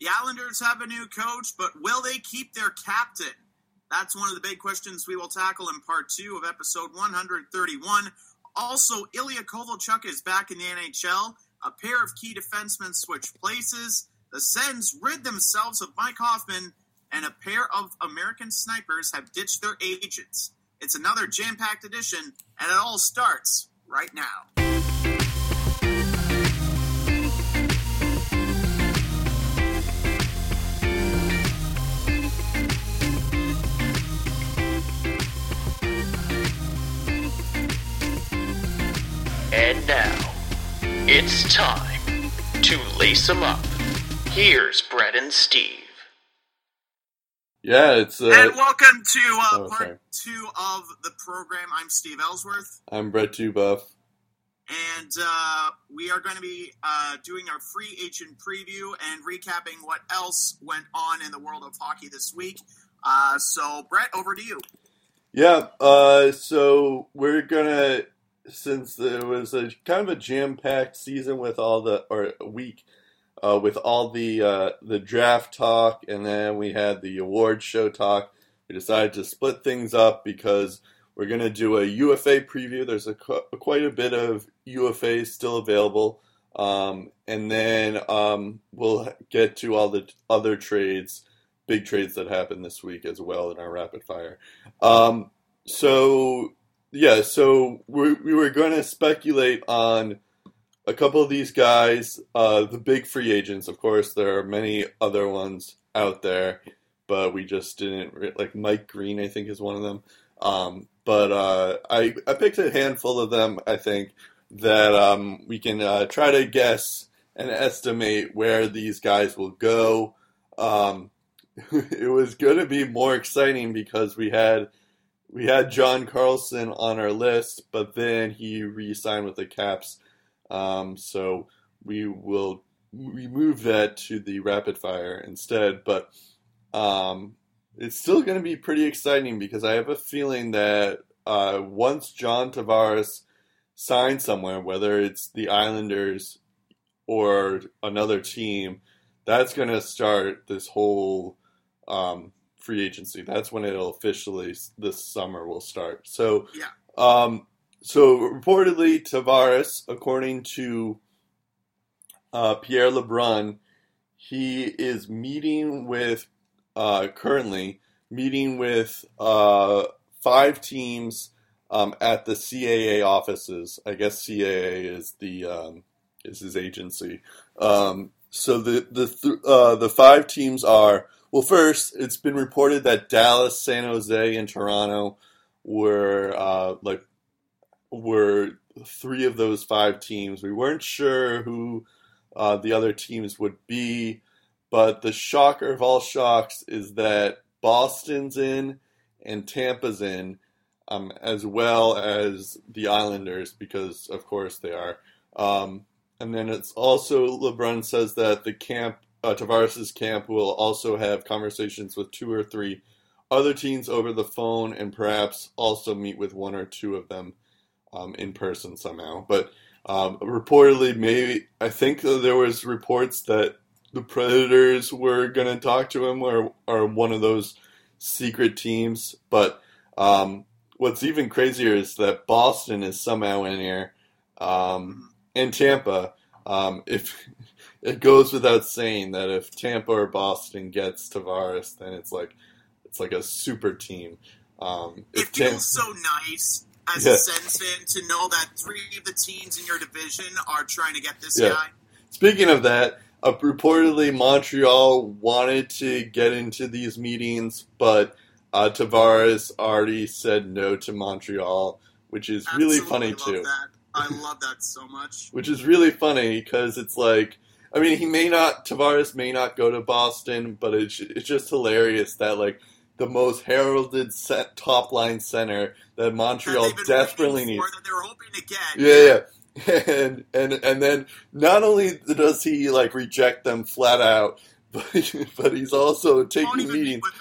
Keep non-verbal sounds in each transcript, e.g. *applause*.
The Islanders have a new coach, but will they keep their captain? That's one of the big questions we will tackle in part two of episode 131. Also, Ilya Kovalchuk is back in the NHL. A pair of key defensemen switch places. The Sens rid themselves of Mike Hoffman, and a pair of American snipers have ditched their agents. It's another jam packed edition, and it all starts right now. And now, it's time to lace them up. Here's Brett and Steve. Yeah, it's. Uh, and welcome to uh, Oh, part sorry. two of the program. I'm Steve Ellsworth, I'm Brett Tubuff. and uh, we are going to be uh, doing our free agent preview and recapping what else went on in the world of hockey this week. Uh, so, Brett, over to you. Yeah, uh, so we're gonna since it was a kind of a jam-packed season with all the or week uh, with all the uh, the draft talk, and then we had the award show talk. We decided to split things up because we're gonna do a UFA preview. There's a, qu- quite a bit of UFA still available, um, and then um, we'll get to all the other trades, big trades that happened this week as well in our rapid fire. Um, so yeah, so we we were going to speculate on a couple of these guys, uh, the big free agents. Of course, there are many other ones out there, but we just didn't re- like Mike Green. I think is one of them. Um, but uh, I I picked a handful of them. I think that um, we can uh, try to guess and estimate where these guys will go. Um, *laughs* it was going to be more exciting because we had we had John Carlson on our list, but then he re-signed with the Caps. Um, so we will we move that to the rapid fire instead. But um, it's still going to be pretty exciting because I have a feeling that uh, once John Tavares signs somewhere, whether it's the Islanders or another team, that's going to start this whole um, free agency. That's when it'll officially this summer will start. So Yeah. Um, so reportedly, Tavares, according to uh, Pierre LeBrun, he is meeting with uh, currently meeting with uh, five teams um, at the CAA offices. I guess CAA is the um, is his agency. Um, so the the th- uh, the five teams are well. First, it's been reported that Dallas, San Jose, and Toronto were uh, like were three of those five teams. We weren't sure who uh, the other teams would be, but the shocker of all shocks is that Boston's in and Tampa's in, um, as well as the Islanders, because of course they are. Um, and then it's also LeBrun says that the camp, uh, Tavares' camp, will also have conversations with two or three other teens over the phone, and perhaps also meet with one or two of them um, in person somehow. But um, reportedly, maybe I think there was reports that the Predators were going to talk to him, or or one of those secret teams. But um, what's even crazier is that Boston is somehow in here, um, and Tampa. Um, if it goes without saying that if Tampa or Boston gets Tavares, then it's like it's like a super team. Um, It if Tam- feels so nice as Yeah. a Sens fan to know that three of the teams in your division are trying to get this Yeah. guy. Speaking of that, uh, reportedly Montreal wanted to get into these meetings, but uh, Tavares already said no to Montreal, which is really funny love too. That. I love that so much. *laughs* Which is really funny because it's like, I mean, he may not Tavares may not go to Boston, but it's it's just hilarious that like the most heralded set top line center that Montreal desperately needs. that they were hoping to get. Yeah, yeah. *laughs* And and and then not only does he like reject them flat out, *laughs* but but he's also taking meetings. with.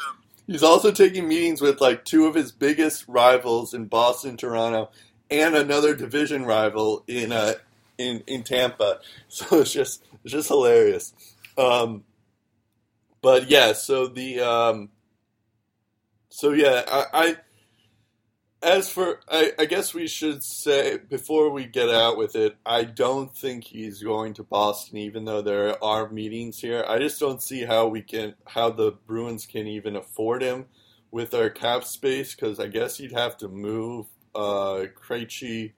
He's also taking meetings with like two of his biggest rivals in Boston, Toronto, and another division rival in uh in in Tampa. *laughs* So it's just it's just hilarious. Um, but yeah, so the um, so yeah, I, I as for I, I guess we should say before we get out with it, I don't think he's going to Boston, even though there are meetings here. I just don't see how we can how the Bruins can even afford him with our cap space because I guess you'd have to move uh, Krejci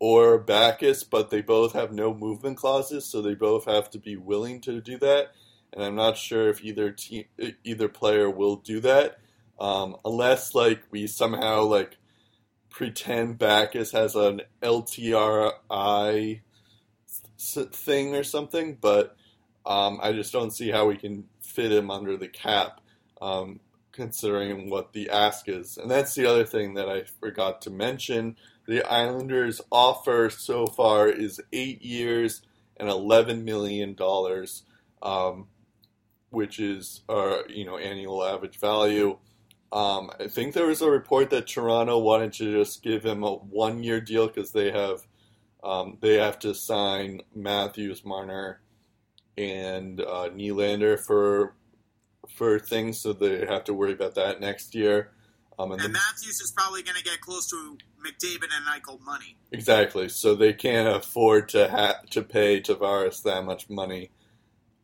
or Backes, but they both have no movement clauses, so they both have to be willing to do that. And I'm not sure if either team, either player will do that, um, unless like we somehow like pretend Backes has an LTRI thing or something. But um, I just don't see how we can fit him under the cap. Um, considering what the ask is. And that's the other thing that I forgot to mention. The Islanders' offer so far is eight years and $11 million, um, which is our you know annual average value. Um, I think there was a report that Toronto wanted to just give him a one-year deal because they have um, they have to sign Matthews, Marner, and uh, Nylander for for things, so they have to worry about that next year. Um, and, and the, Matthews is probably going to get close to McDavid and Eichel money. Exactly. So they can't afford to ha- to pay Tavares that much money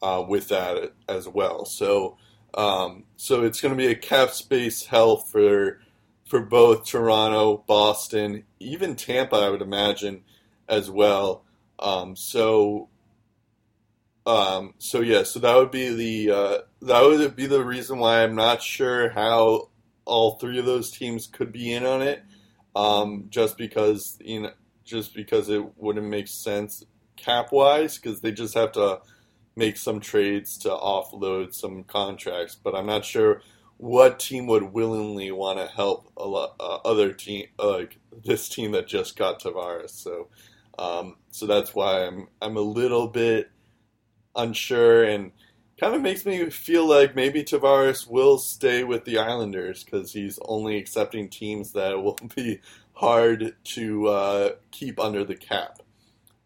uh, with that as well. So um, so it's going to be a cap space hell for for both Toronto, Boston, even Tampa. I would imagine as well. Um, so um, so yeah, so that would be the uh, that would be the reason why I'm not sure how all three of those teams could be in on it. Um, just because you know, just because it wouldn't make sense cap wise, because they just have to make some trades to offload some contracts. But I'm not sure what team would willingly want to help a lot, uh, other team like this team that just got Tavares. So, um, so that's why I'm I'm a little bit unsure and kind of makes me feel like maybe Tavares will stay with the Islanders because he's only accepting teams that *laughs* will be hard to uh, keep under the cap.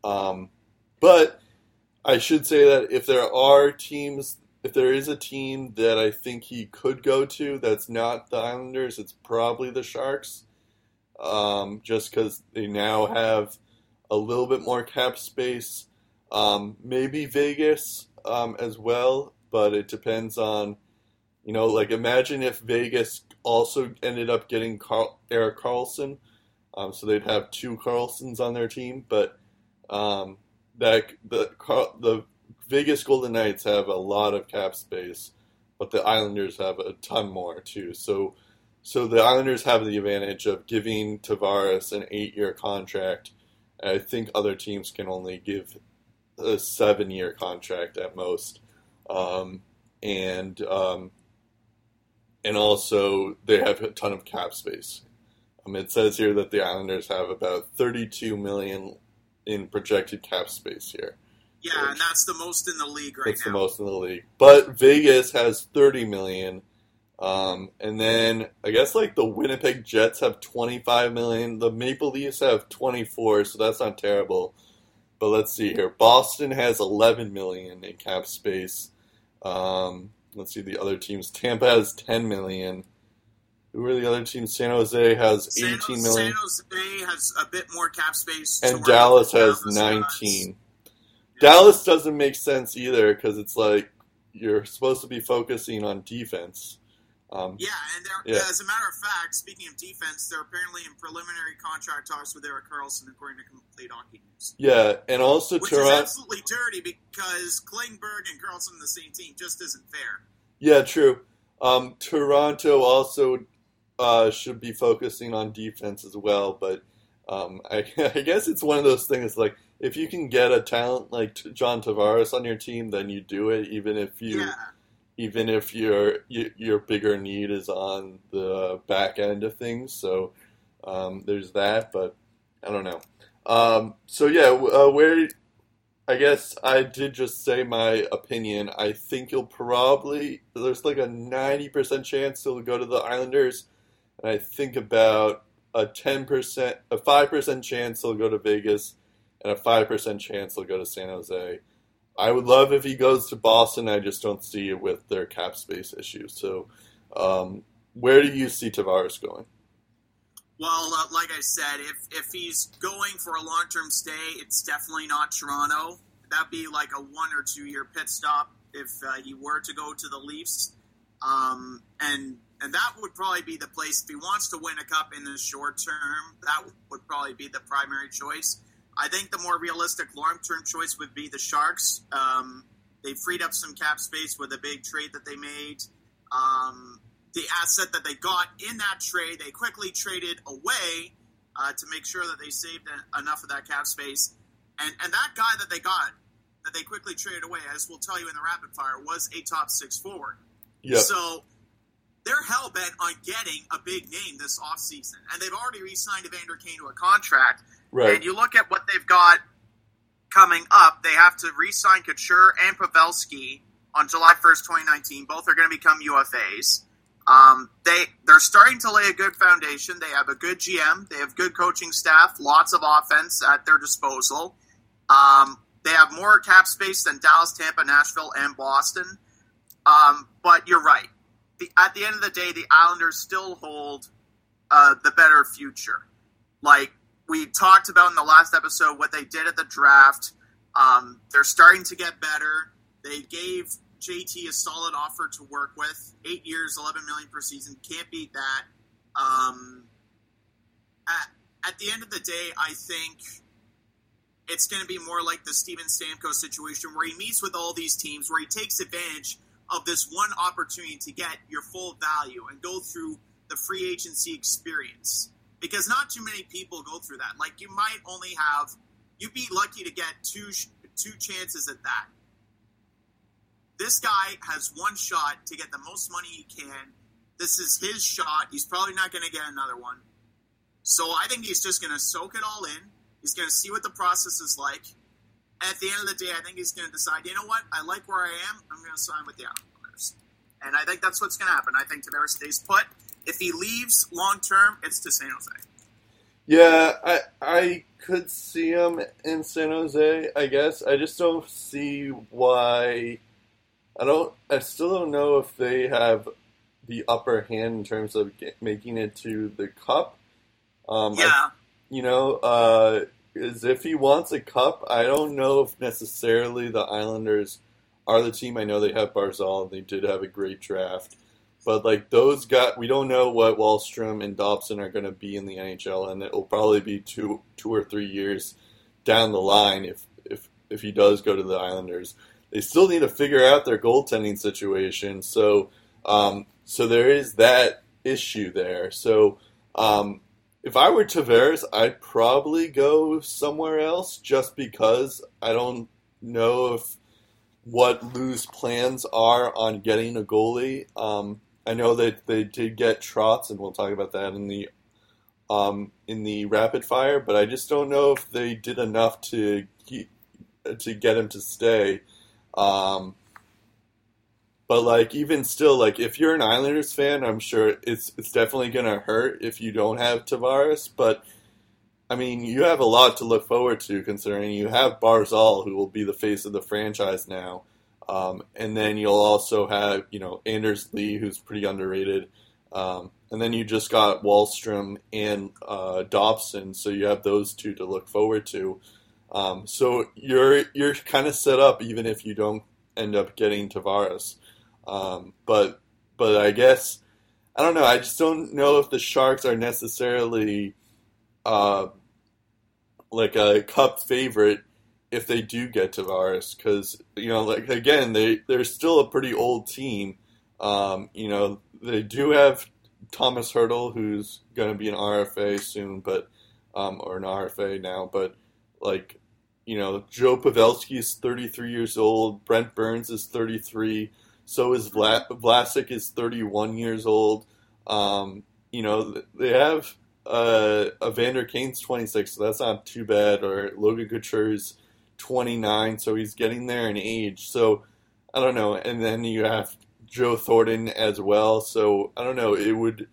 Um, but I should say that if there are teams, if there is a team that I think he could go to that's not the Islanders, it's probably the Sharks. Um, just because they now have a little bit more cap space. Um, maybe Vegas um, as well, but it depends on, you know, like imagine if Vegas also ended up getting Carl, Erik Karlsson, um, so they'd have two Carlsons on their team, but um, that the the Vegas Golden Knights have a lot of cap space, but the Islanders have a ton more too. So, so the Islanders have the advantage of giving Tavares an eight-year contract. I think other teams can only give a seven year contract at most, um, and um, and also they have a ton of cap space. Um, it says here that the Islanders have about 32 million in projected cap space here. Yeah, and that's the most in the league right that's now. the most in the league. But Vegas has 30 million. Um, and then I guess like the Winnipeg Jets have 25 million. The Maple Leafs have 24, so that's not terrible. But let's see here. Boston has 11 million in cap space. Um, let's see the other teams. Tampa has 10 million. Who are the other teams? San Jose has San 18 million. San Jose has a bit more cap space. And Dallas has Dallas 19. Yeah. Dallas doesn't make sense either because it's like you're supposed to be focusing on defense. Um, yeah, and yeah. as a matter of fact, speaking of defense, they're apparently in preliminary contract talks with Erik Karlsson, according to Complete Hockey News. Yeah, and also which Toronto, is absolutely dirty because Klingberg and Karlsson in the same team just isn't fair. Yeah, true. Um, Toronto also uh, should be focusing on defense as well, but um, *laughs* I, I, guess it's one of those things like if you can get a talent like John Tavares on your team, then you do it, even if you. Yeah even if your your bigger need is on the back end of things. So um, there's that, but I don't know. Um, so yeah, uh, where I guess I did just say my opinion. I think you'll probably there's like a ninety percent chance he'll go to the Islanders, and I think about a ten percent, a five percent chance he'll go to Vegas, and a five percent chance he'll go to San Jose. I would love if he goes to Boston. I just don't see it with their cap space issues. So, um, where do you see Tavares going? Well, uh, like I said, if if he's going for a long term stay, it's definitely not Toronto. That'd be like a one or two year pit stop if uh, he were to go to the Leafs, um, and and that would probably be the place if he wants to win a cup in the short term. That would probably be the primary choice. I think the more realistic long term choice would be the Sharks. Um, they freed up some cap space with a big trade that they made. Um, the asset that they got in that trade, they quickly traded away uh, to make sure that they saved enough of that cap space. And and that guy that they got, that they quickly traded away, as we'll tell you in the rapid fire, was a top six forward. Yep. So they're hell bent on getting a big name this offseason. And they've already re signed Evander Kane to a contract. Right. And you look at what they've got coming up, they have to re sign Couture and Pavelski on July 1st, 2019. Both are going to become UFAs. Um, they they're starting to lay a good foundation. They have a good GM. They have good coaching staff. Lots of offense at their disposal. Um, they have more cap space than Dallas, Tampa, Nashville, and Boston. Um, but you're right. The, at the end of the day, the Islanders still hold uh, the better future. Like we talked about in the last episode, what they did at the draft. Um, they're starting to get better. They gave JT a solid offer to work with. Eight years, eleven million per season. Can't beat that. Um, at, at the end of the day, I think it's going to be more like the Steven Stamkos situation, where he meets with all these teams, where he takes advantage of this one opportunity to get your full value and go through the free agency experience. Because not too many people go through that. Like you might only have, you'd be lucky to get two two chances at that this guy has one shot to get the most money he can. This is his shot. He's probably not going to get another one. So I think he's just going to soak it all in. He's going to see what the process is like. At the end of the day, I think he's going to decide, you know what? I like where I am. I'm going to sign with the Islanders. And I think that's what's going to happen. I think Tavares stays put. If he leaves long term, it's to San Jose. Yeah, I I could see him in San Jose. I guess I just don't see why I don't. I still don't know if they have the upper hand in terms of get, making it to the cup. Um, yeah. I, you know, uh, is if he wants a cup, I don't know if necessarily the Islanders are the team. I know they have Barzal and they did have a great draft, but like those guys, we don't know what Wahlstrom and Dobson are going to be in the NHL, and it will probably be two, two or three years down the line if if if he does go to the Islanders they still need to figure out their goaltending situation. So, um, so there is that issue there. So, um, if I were Tavares, I'd probably go somewhere else just because I don't know if what Lou's plans are on getting a goalie. Um, I know that they did get Trotz, and we'll talk about that in the um, in the rapid fire. But I just don't know if they did enough to to get him to stay. Um, but like even still, like if you're an Islanders fan, I'm sure it's it's definitely gonna hurt if you don't have Tavares. But I mean, you have a lot to look forward to considering you have Barzal, who will be the face of the franchise now, um, and then you'll also have you know Anders Lee, who's pretty underrated, um, and then you just got Wahlstrom and uh, Dobson, so you have those two to look forward to. Um, so you're you're kind of set up even if you don't end up getting Tavares. Um, but but I guess I don't know. I just don't know if the Sharks are necessarily uh, like a cup favorite if they do get Tavares because you know like again they they're still a pretty old team. Um, you know they do have Tomas Hertl, who's going to be an RFA soon, but um, or an RFA now, but like you know, Joe Pavelski is 33 years old. Brent Burns is 33. So is Vla- Vlasic is 31 years old. Um, you know, they have uh, Evander Kane's 26, so that's not too bad. Or Logan Couture's 29, so he's getting there in age. So I don't know. And then you have Joe Thornton as well. So I don't know. It would.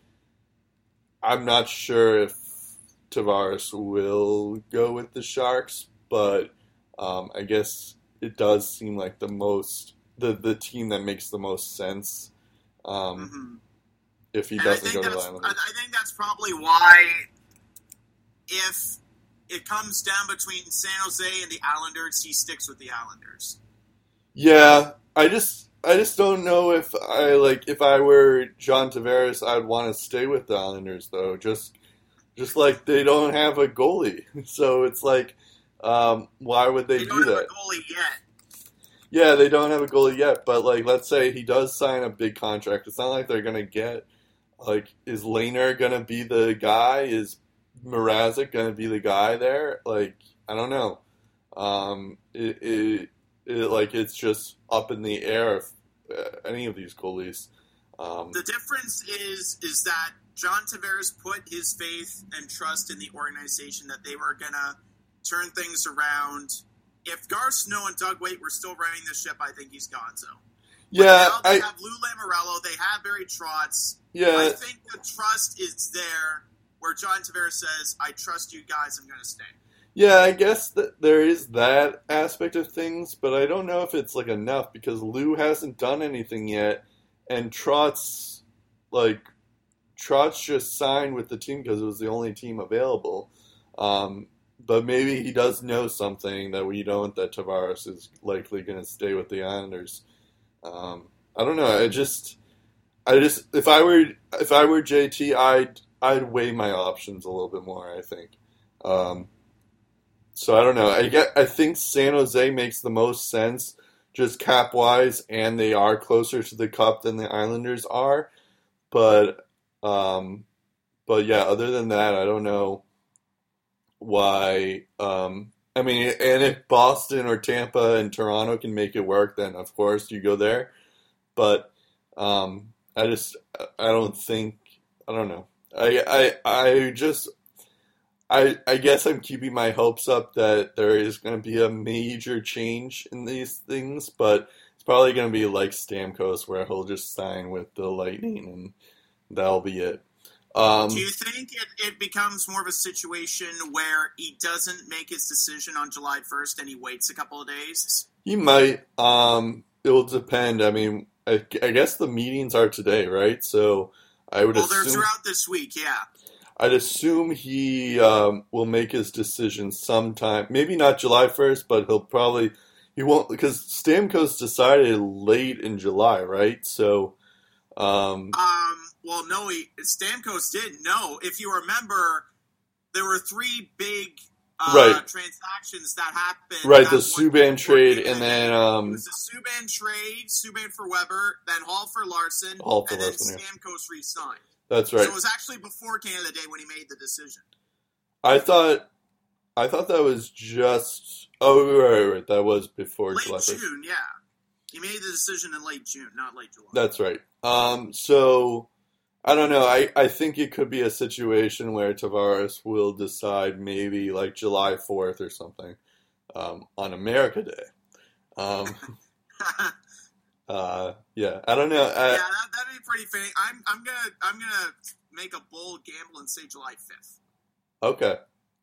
I'm not sure if Tavares will go with the Sharks, but um, I guess it does seem like the most the the team that makes the most sense. Um, hmm if he doesn't go to the that's I Islanders. I think that's probably why if it comes down between San Jose and the Islanders, he sticks with the Islanders. Yeah, I just I just don't know if I like if I were John Tavares, I'd want to stay with the Islanders though. Just just like they don't have a goalie, *laughs* so it's like, um, why would they They do that? a goalie yet. Yeah, they don't have a goalie yet, but like, let's say he does sign a big contract. It's not like they're gonna get like, is Lehner gonna be the guy? Is Mrazek gonna be the guy there? Like, I don't know. Um, it, it, it like it's just up in the air if uh, any of these goalies. Um, The difference is is that John Tavares put his faith and trust in the organization that they were gonna turn things around. If Garth Snow and Doug Weight were still running the ship, I think he's gone. So yeah, they I have Lou Lamoriello, they have Barry Trotz. Yeah, I think the trust is there where John Tavares says, I trust you guys, I'm going to stay. Yeah, I guess that there is that aspect of things, but I don't know if it's like enough because Lou hasn't done anything yet, and Trotz, like, Trotz just signed with the team because it was the only team available. Um, but maybe he does know something that we don't. That Tavares is likely going to stay with the Islanders. Um, I don't know. I just, I just, if I were, if I were JT, I'd, I'd weigh my options a little bit more. I think. Um, so I don't know. I get. I think San Jose makes the most sense, just cap wise, and they are closer to the cup than the Islanders are. But, um, but yeah. Other than that, I don't know why. Um, I mean, and if Boston or Tampa and Toronto can make it work, then of course you go there. But um, I just, I don't think. I don't know. I, I, I just I I guess I'm keeping my hopes up that there is going to be a major change in these things, but it's probably going to be like Stamkos, where he'll just sign with the Lightning, and that'll be it. Um, Do you think it, it becomes more of a situation where he doesn't make his decision on July 1st and he waits a couple of days? he might. Um, it will depend. I mean, I, I guess the meetings are today, right? So I would Well, they're assume. throughout this week, yeah. I'd assume he um, will make his decision sometime. Maybe not July first, but he'll probably he won't because Stamkos decided late in July, right? So, um, Um, well, no, he, Stamkos didn't. No, if you remember, there were three big uh, Right. transactions that happened. right, the Subban trade, and then It um, was the Subban trade, Subban for Weber, then Hall for Larsson, Hall for and Larsson, then yeah. Stamkos re-signed. that's So right. it was actually before Canada Day when he made the decision. I thought, I thought that was just oh right, right, right. that was before late July first. June, yeah. He made the decision in late June, not late July. That's right. Um, so I don't know. I, I think it could be a situation where Tavares will decide maybe like July 4th or something um, on America Day. Um, *laughs* uh, yeah, I don't know. yeah, I, that, that'd be pretty fitting. I'm, I'm gonna, I'm gonna make a bold gamble and say July 5th. okay,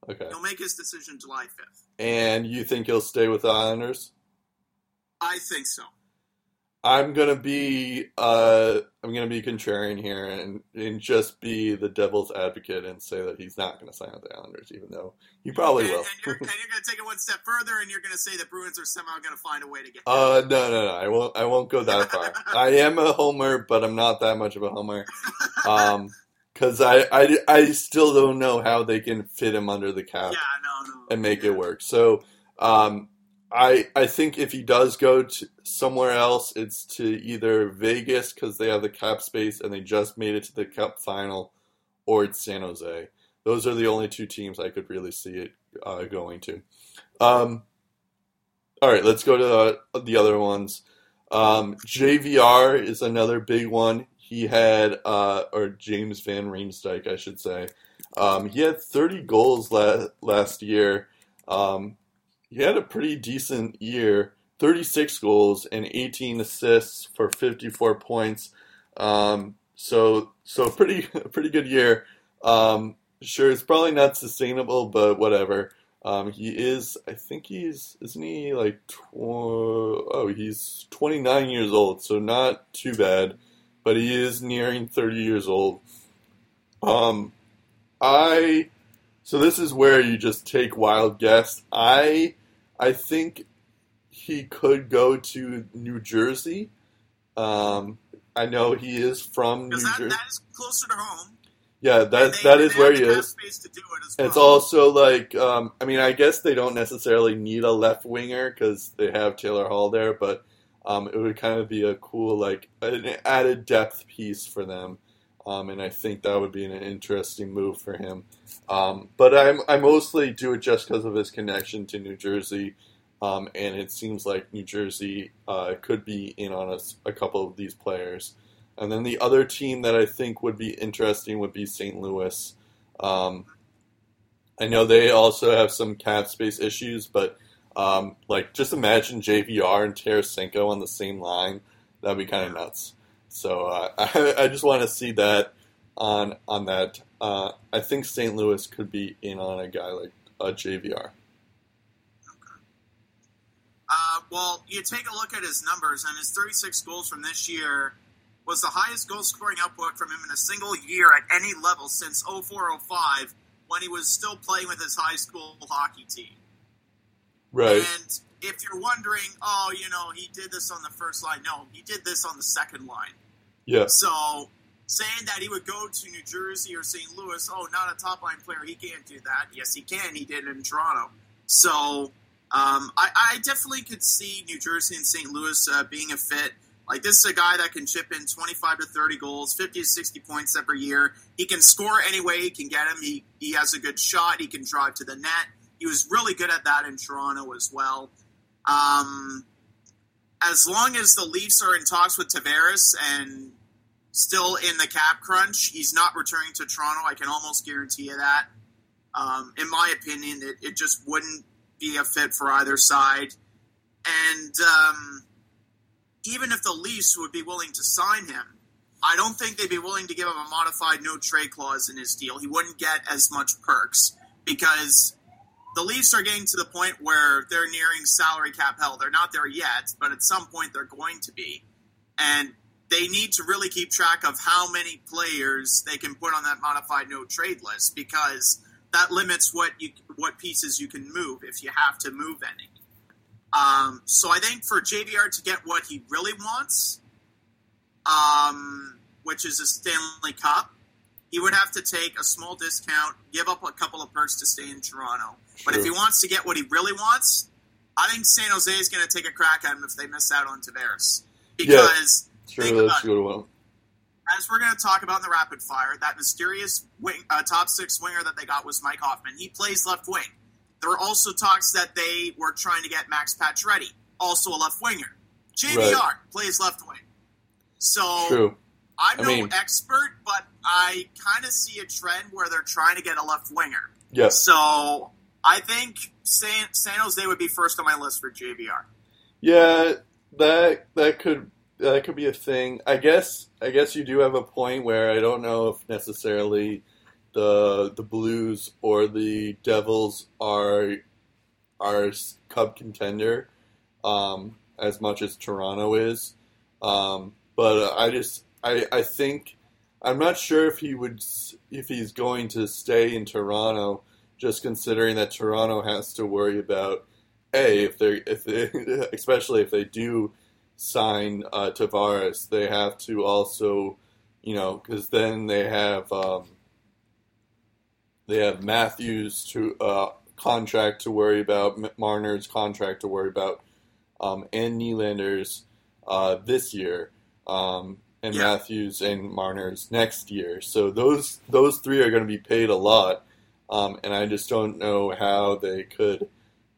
okay. He'll make his decision July 5th. And you think he'll stay with the Islanders? I think so. I'm gonna be uh, I'm gonna be contrarian here and, and just be the devil's advocate and say that he's not gonna sign with the Islanders, even though he probably and, will. And you're, and you're going to take it one step further, and you're going to say the Bruins are somehow going to find a way to get. Uh, no, no, no. I won't. I won't go that far. *laughs* I am a homer, but I'm not that much of a homer. Um, because I, I, I still don't know how they can fit him under the cap yeah, no, no, and make yeah. it work. So, um, I, I think if he does go to somewhere else, it's to either Vegas because they have the cap space and they just made it to the Cup final, or it's San Jose. Those are the only two teams I could really see it uh, going to. Um, all right, let's go to the, the other ones. Um, JVR is another big one. He had, uh, or James Van Riemsdyk, I should say. Um, he had 30 goals la- last year. Um, he had a pretty decent year 36 goals and 18 assists for 54 points. Um, so, so *laughs* pretty, pretty good year. Um, sure, it's probably not sustainable, but whatever. Um, he is, I think he's, isn't he like, tw- oh, he's 29 years old, so not too bad, but he is nearing 30 years old. Um, I, so this is where you just take wild guess. I, I think he could go to New Jersey. Um, I know he is from New that, Jersey. that is closer to home. Yeah, that they- that is where he is. It as It's also like, um, I mean, I guess they don't necessarily need a left winger because they have Taylor Hall there, but um, it would kind of be a cool, like, an added depth piece for them. Um, and I think that would be an interesting move for him. Um, but I'm, I mostly do it just because of his connection to New Jersey. Um, and it seems like New Jersey uh, could be in on a couple of these players. And then the other team that I think would be interesting would be St. Louis. Um, I know they also have some cap space issues, but um, like just imagine JVR and Tarasenko on the same line. That'd be kind of nuts. So uh, I, *laughs* I just want to see that on on that. Uh, I think St. Louis could be in on a guy like a JVR. Uh, well, you take a look at his numbers, and his 36 goals from this year was the highest goal scoring output from him in a single year at any level since 0405 when he was still playing with his high school hockey team. Right. And if you're wondering, oh, you know, he did this on the first line, no, he did this on the second line. Yeah. So saying that he would go to New Jersey or St. Louis, oh, not a top line player, he can't do that. Yes, he can. He did it in Toronto. So um, I, I definitely could see New Jersey and St. Louis uh, being a fit. Like this is a guy that can chip in 25 to 30 goals, 50 to 60 points every year. He can score any way he can get him. He he has a good shot. He can drive to the net. He was really good at that in Toronto as well. Um, as long as the Leafs are in talks with Tavares and still in the cap crunch, he's not returning to Toronto. I can almost guarantee you that. Um, in my opinion, it, it just wouldn't be a fit for either side. And um, even if the Leafs would be willing to sign him, I don't think they'd be willing to give him a modified no trade clause in his deal. He wouldn't get as much perks because the Leafs are getting to the point where they're nearing salary cap hell. They're not there yet, but at some point they're going to be. And they need to really keep track of how many players they can put on that modified no trade list because that limits what you what pieces you can move if you have to move any. Um, so I think for JVR to get what he really wants, um, which is a Stanley Cup, he would have to take a small discount, give up a couple of perks to stay in Toronto. But if he wants to get what he really wants, I think San Jose is going to take a crack at him if they miss out on Tavares. Because Sure, think that's about a good one. as we're going to talk about in the rapid fire, that mysterious wing, uh, top six winger that they got was Mike Hoffman. He plays left wing. There were also talks that they were trying to get Max Pacioretty, also a left winger. JVR Right. plays left wing. So True. I'm I no mean- expert, but I kind of see a trend where they're trying to get a left winger. Yes. So I think San, San Jose would be first on my list for JVR. Yeah, that that could that could be a thing. I guess I guess you do have a point where I don't know if necessarily the the Blues or the Devils are are cup contender um, as much as Toronto is. Um, but I just I I think I'm not sure if he would if he's going to stay in Toronto. Just considering that Toronto has to worry about a if they if they, *laughs* especially if they do sign uh, Tavares, they have to also you know because then they have um, they have Matthews to uh, contract to worry about, Marner's contract to worry about, um, and Nylander's uh, this year, um, and Yeah. Matthews and Marner's next year. So those those three are going to be paid a lot, um, and I just don't know how they could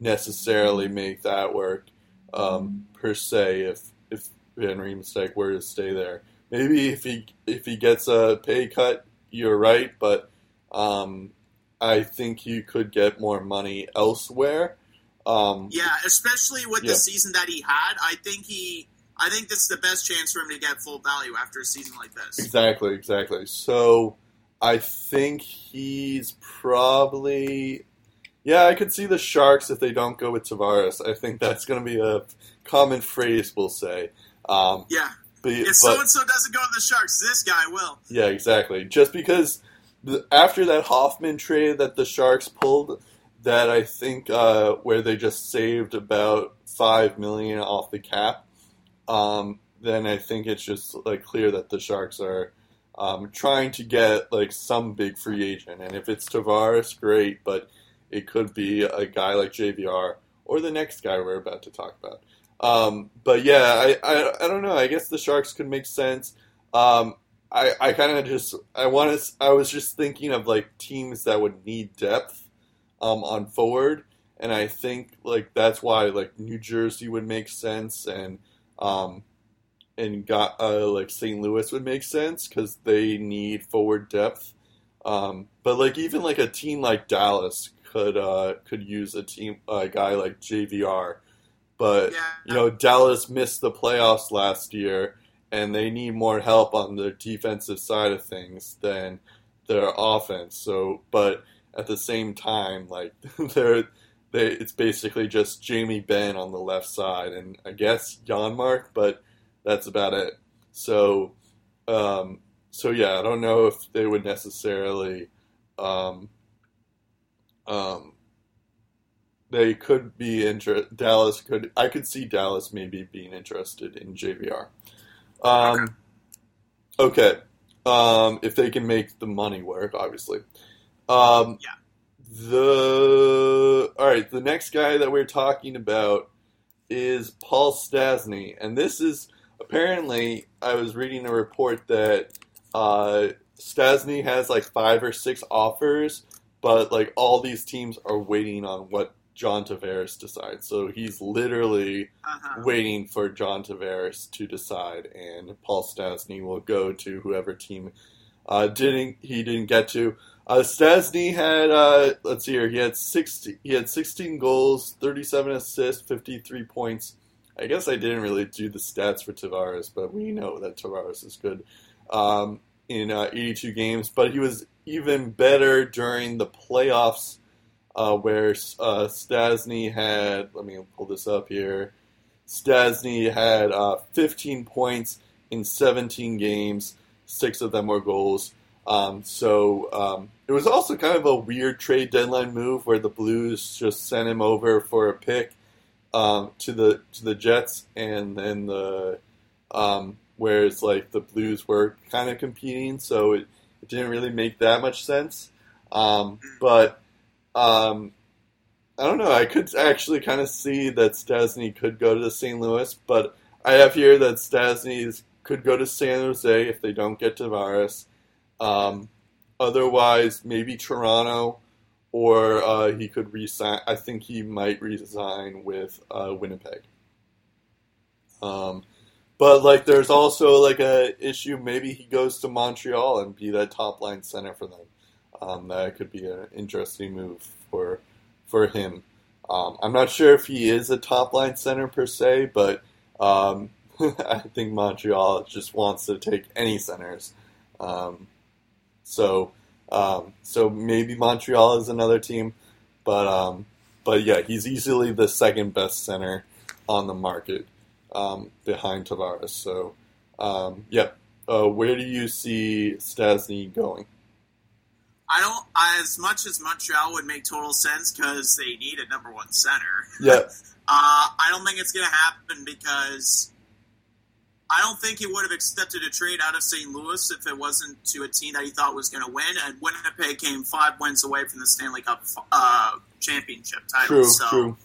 necessarily make that work um, per se if if Van Riemsdyk were to stay there. Maybe if he if he gets a pay cut, you're right, but um, I think you could get more money elsewhere. Um, Yeah, especially with Yeah. the season that he had, I think he, I think this is the best chance for him to get full value after a season like this. Exactly, exactly. So I think he's probably Yeah, I could see the Sharks if they don't go with Tavares. I think that's going to be a common phrase we'll say. Um, Yeah. but, If so and so doesn't go to the Sharks, this guy will. yeah, exactly. Just because after that Hoffman trade that the Sharks pulled, that I think uh, where they just saved about five million off the cap, um, then I think it's just like clear that the Sharks are um, trying to get like some big free agent, and if it's Tavares, great, but it could be a guy like JVR or the next guy we're about to talk about. Um, but yeah, I, I I don't know. I guess the Sharks could make sense. Um, I, I kind of just I want to I was just thinking of like teams that would need depth um, on forward, and I think like that's why like New Jersey would make sense, and um, and got uh, like St. Louis would make sense because they need forward depth. Um, but like even like a team like Dallas could uh, could use a team a guy like JVR, but Yeah. you know Dallas missed the playoffs last year and they need more help on the defensive side of things than their offense. So, but at the same time, like *laughs* they're they, it's basically just Jamie Benn on the left side, and I guess Janmark, but that's about it. So, um, so yeah, I don't know if they would necessarily, um, um, they could be inter- Dallas could I could see Dallas maybe being interested in JVR. Um, okay. Um, if they can make the money work, obviously. Um, Yeah. The all right. The next guy that we're talking about is Paul Stastny, and this is apparently I was reading a report that uh, Stastny has like five or six offers, but like all these teams are waiting on what John Tavares decides. So he's literally Uh-huh. waiting for John Tavares to decide, and Paul Stastny will go to whoever team uh, didn't he didn't get to. Uh, Stastny had uh, let's see here, he had sixty he had sixteen goals, thirty seven assists, fifty three points. I guess I didn't really do the stats for Tavares, but we know that Tavares is good um, in uh, 82 games. But he was even better during the playoffs, uh, where uh, Stastny had. Let me pull this up here. Stastny had uh, 15 points in 17 games. Six of them were goals. Um, so um, it was also kind of a weird trade deadline move where the Blues just sent him over for a pick um, to the to the Jets, and then the um, whereas like the Blues were kind of competing, so it, it didn't really make that much sense. Um, but um, I don't know. I could actually kind of see that Stastny could go to the St. Louis, but I have here that Stastny could go to San Jose if they don't get Tavares. Um, otherwise, maybe Toronto, or uh, he could resign. I think he might resign with uh, Winnipeg. Um, but like, there's also like a issue. Maybe he goes to Montreal and be that top line center for them. Um, that could be an interesting move for for him. Um, I'm not sure if he is a top line center per se, but um, *laughs* I think Montreal just wants to take any centers. Um, so um, so maybe Montreal is another team, but um, but yeah, he's easily the second best center on the market um, behind Tavares. So um, yep. Uh, where do you see Stastny going? I don't. As much as Montreal would make total sense because they need a number one center. Yeah, *laughs* Uh, I don't think it's going to happen because I don't think he would have accepted a trade out of St. Louis if it wasn't to a team that he thought was going to win. And Winnipeg came five wins away from the Stanley Cup uh, championship title. true, so, true.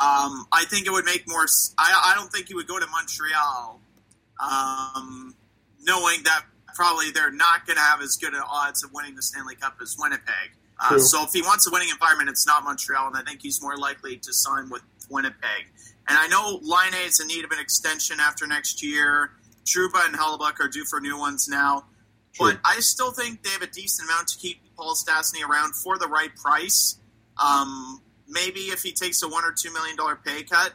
Um, I think it would make more. I don't think he would go to Montreal, um, knowing that probably they're not going to have as good an odds of winning the Stanley Cup as Winnipeg. Uh, so if he wants a winning environment, it's not Montreal, and I think he's more likely to sign with Winnipeg. And I know Laine is in need of an extension after next year. Trouba and Hellebuyck are due for new ones now. But I still think they have a decent amount to keep Paul Stastny around for the right price. Um, maybe if he takes a one or two million dollar pay cut,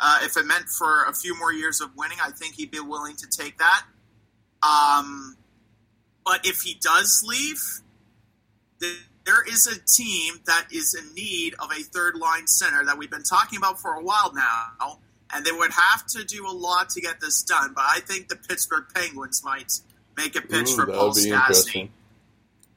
uh, if it meant for a few more years of winning, I think he'd be willing to take that. Um, but if he does leave, then there is a team that is in need of a third line center that we've been talking about for a while now, and they would have to do a lot to get this done. But I think the Pittsburgh Penguins might make a pitch Ooh, for Paul Stastny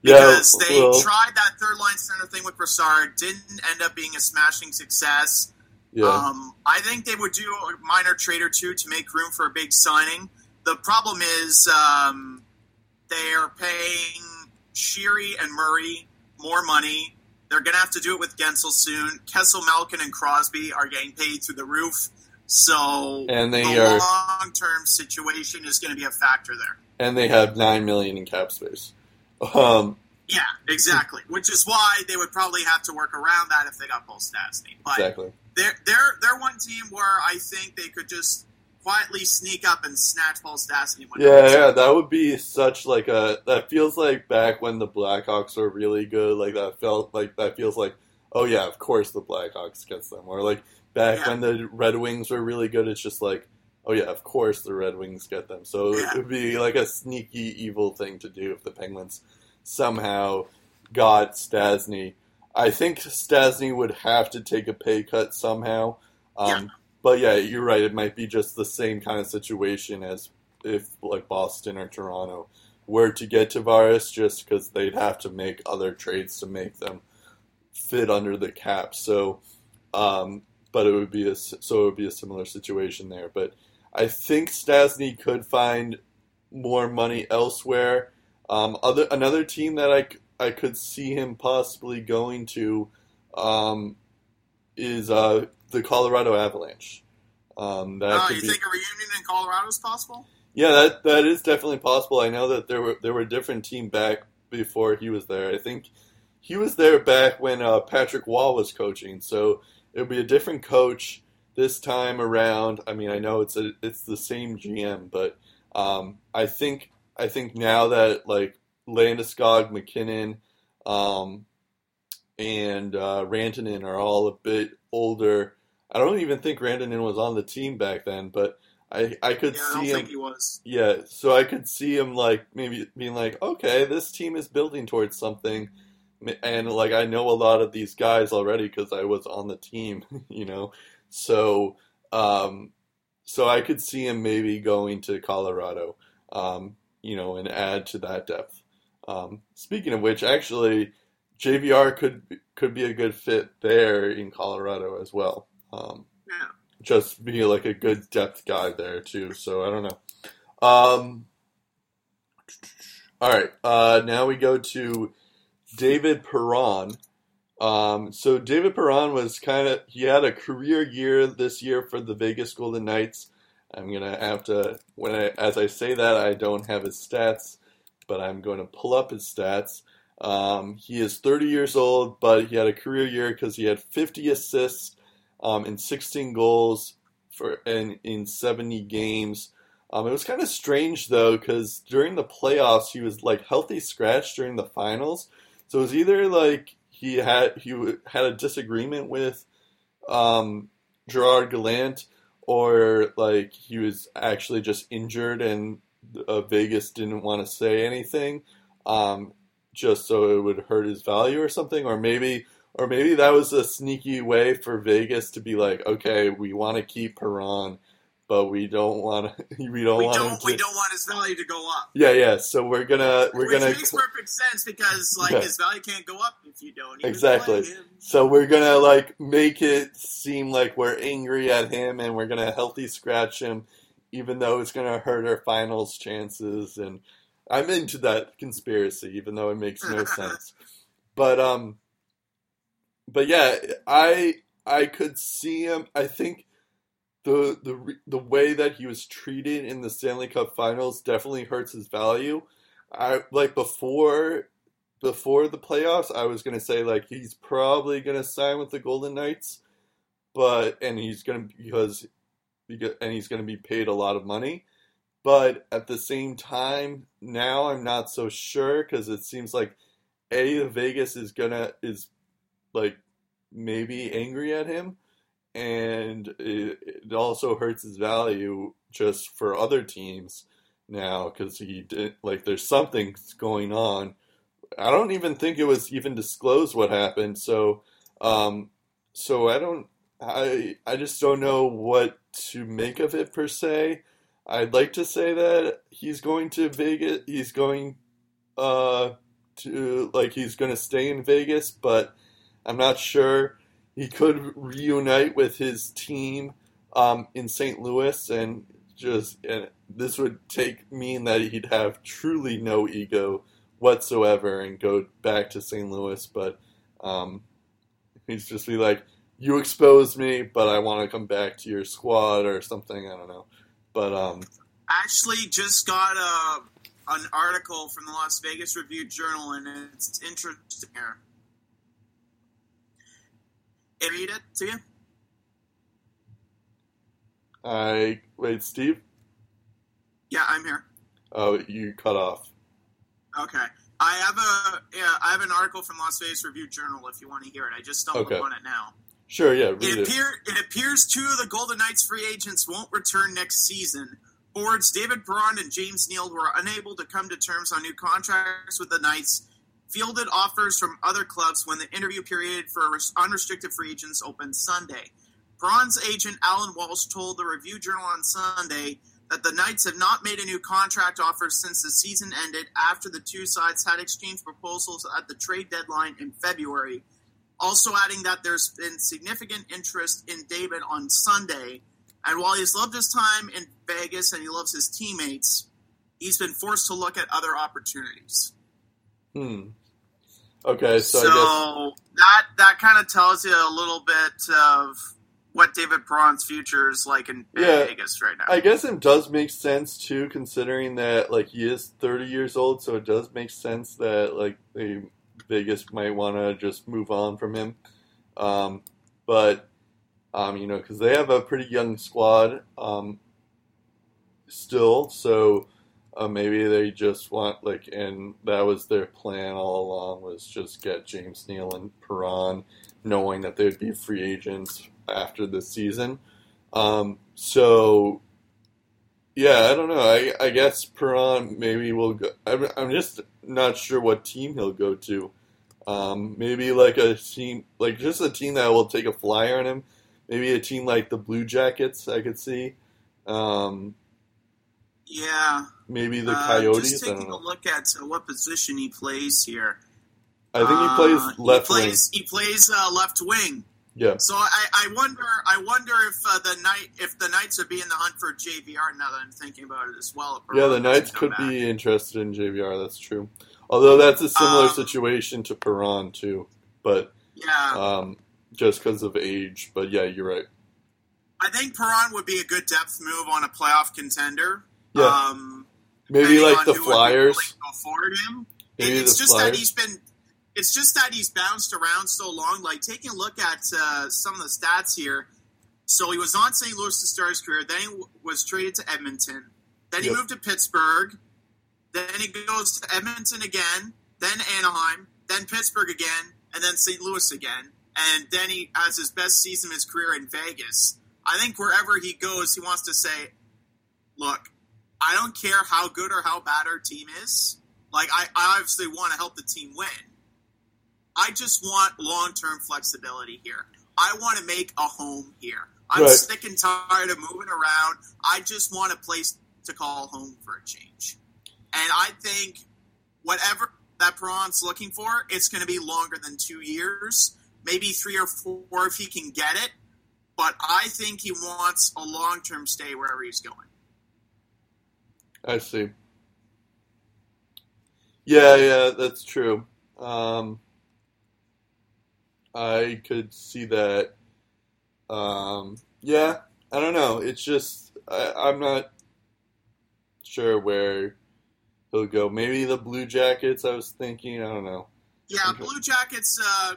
because they well, tried that third line center thing with Brassard, didn't end up being a smashing success. yeah. Um, I think they would do a minor trade or two to make room for a big signing. The problem is um, they are paying Sheary and Murray more money. They're going to have to do it with Guentzel soon. Kessel, Malkin, and Crosby are getting paid through the roof. So And they the are- long term situation is going to be a factor there. and they have nine million in cap space. Um, Yeah, exactly. Which is why they would probably have to work around that if they got Paul Stastny. But exactly. they're they're they're one team where I think they could just quietly sneak up and snatch Paul Stastny. when Yeah, yeah, that would be such like a. That feels like back when the Blackhawks were really good. Like that felt like that feels like. Oh yeah, of course the Blackhawks gets them. Or like back Yeah. when the Red Wings were really good. It's just like, oh yeah, of course the Red Wings get them. So Yeah. it would be like a sneaky evil thing to do if the Penguins somehow got Stastny. I think Stastny would have to take a pay cut somehow. Um, Yeah. But yeah, you're right. It might be just the same kind of situation as if like Boston or Toronto were to get Tavares, just because they'd have to make other trades to make them fit under the cap. So, um, but it would be a so it would be a similar situation there. But I think Stastny could find more money elsewhere. Um, other another team that I I could see him possibly going to um, is uh, the Colorado Avalanche. Um, that Uh, you be- think a reunion in Colorado is possible? yeah, that that is definitely possible. I know that there were there were different team back before he was there. I think he was there back when uh, Patrick Roy was coaching, so it would be a different coach this time around. I mean, I know it's a it's the same GM, but um, I think I think now that like Landeskog, MacKinnon, um, and uh, Rantanen are all a bit older. I don't even think Rantanen was on the team back then, but I I could Yeah, I don't see him. think he was. Yeah, so I could see him like maybe being like, okay, this team is building towards something, and like I know a lot of these guys already because I was on the team, *laughs* you know. So, um, so I could see him maybe going to Colorado, um, you know, and add to that depth. Um, speaking of which, actually, JVR could could be a good fit there in Colorado as well. Um, Yeah. just be like a good depth guy there too. So I don't know. Um, all right, uh, now we go to David Perron. Um, so David Perron was kind of he had a career year this year for the Vegas Golden Knights. I'm gonna have to when I as I say that I don't have his stats, but I'm going to pull up his stats. Um, he is 30 years old, but he had a career year because he had 50 assists um, and 16 goals for in in 70 games. Um, it was kind of strange though because during the playoffs he was like healthy scratch during the finals, so it was either like he had he had a disagreement with um, Gerard Gallant, or like he was actually just injured and uh, Vegas didn't want to say anything, um, just so it would hurt his value or something, or maybe or maybe that was a sneaky way for Vegas to be like, okay, we want to keep Perron, but we don't want to. *laughs* We don't We want don't to. we don't want his value to go up. Yeah, yeah. So we're gonna we're Which gonna makes perfect sense because like Yeah. his value can't go up if you don't even Exactly. so we're gonna like make it seem like we're angry at him and we're gonna healthy scratch him, even though it's gonna hurt our finals chances. And I'm into that conspiracy, even though it makes no *laughs* sense. But um, but yeah, I I could see him. I think the the the way that he was treated in the Stanley Cup Finals definitely hurts his value. I like before before the playoffs, I was gonna say like he's probably gonna sign with the Golden Knights, but and he's gonna because because and he's gonna be paid a lot of money. But at the same time, now I'm not so sure because it seems like a Vegas is gonna is like maybe angry at him, and it, it also hurts his value just for other teams now because he did like there's something going on I don't even think it was even disclosed what happened. So, um, so I don't, I, I just don't know what to make of it per se. I'd like to say that he's going to Vegas. He's going, uh, to like he's going to stay in Vegas, but I'm not sure. He could reunite with his team um, in St. Louis, and just and this would take mean that he'd have truly no ego whatsoever and go back to St. Louis. But um, he's just be like, "You exposed me, but I want to come back to your squad or something." I don't know, but um, Actually, just got a an article from the Las Vegas Review Journal, and it's interesting here. Can I read it to you? I wait, Steve. Yeah, I'm here. Oh, you cut off. Okay. I have a yeah, I have an article from Las Vegas Review Journal if you want to hear it. I just stumbled Okay. on it now. Sure, yeah, It, it. appear, it appears two of the Golden Knights free agents won't return next season. Boards David Perron and James Neal were unable to come to terms on new contracts with the Knights. Fielded offers from other clubs when the interview period for unrestricted free agents opened Sunday. Perron's agent Alan Walsh told the Review Journal on Sunday that the Knights have not made a new contract offer since the season ended after the two sides had exchanged proposals at the trade deadline in February. Also adding that there's been significant interest in David on Sunday. And while he's loved his time in Vegas and he loves his teammates, he's been forced to look at other opportunities. Hmm. Okay, so, So, I guess that that kind of tells you a little bit of what David Perron's future is like in Yeah. Vegas right now. I guess it does make sense too, considering that like he is 30 years old, so it does make sense that like they Vegas might want to just move on from him. Um, but um, you know, because they have a pretty young squad um, still, so uh, maybe they just want like, and that was their plan all along was just get James Neal and Perron, knowing that they'd be free agents after the season. Um, so yeah, I don't know. I, I guess Perron maybe will go. I'm, I'm just not sure what team he'll go to. Um, maybe like a team, like just a team that will take a flyer on him. Maybe a team like the Blue Jackets. I could see. Um, yeah. maybe the Uh, Coyotes. Just I don't taking a look at uh, what position he plays here. I think he Uh, plays left he wing. plays, He plays uh, left wing. Yeah. So I, I wonder I wonder if uh, the night if the Knights would be in the hunt for JVR now that I'm thinking about it as well. Yeah, the Knights could back. be interested in JVR. That's true. Although that's a similar Um, situation to Perron too, but Yeah, um, just because of age. But yeah, you're right. I think Perron would be a good depth move on a playoff contender. Yeah. Um, Maybe like the who would be Flyers. afford him. Maybe it's the just that he's been. It's just that he's bounced around so long. Like taking a look at uh, some of the stats here. So he was on St. Louis to start his career. Then he was traded to Edmonton. Then he Yep. moved to Pittsburgh. Then he goes to Edmonton again. Then Anaheim. Then Pittsburgh again. And then St. Louis again. And then he has his best season of his career in Vegas. I think wherever he goes, he wants to say, "Look, I don't care how good or how bad our team is. Like, I, I obviously want to help the team win. I just want long term flexibility here. I want to make a home here. I'm Right. sick and tired of moving around. I just want a place to call home for a change. And I think whatever that Perron's looking for, it's going to be longer than two years, maybe three or four if he can get it. But I think he wants a long term stay wherever he's going. I see. Yeah, yeah, that's true. Um, I could see that. Um, yeah, I don't know. It's just I, I'm not sure where he'll go. Maybe the Blue Jackets. I was thinking. I don't know. Yeah. Blue Jackets. Uh,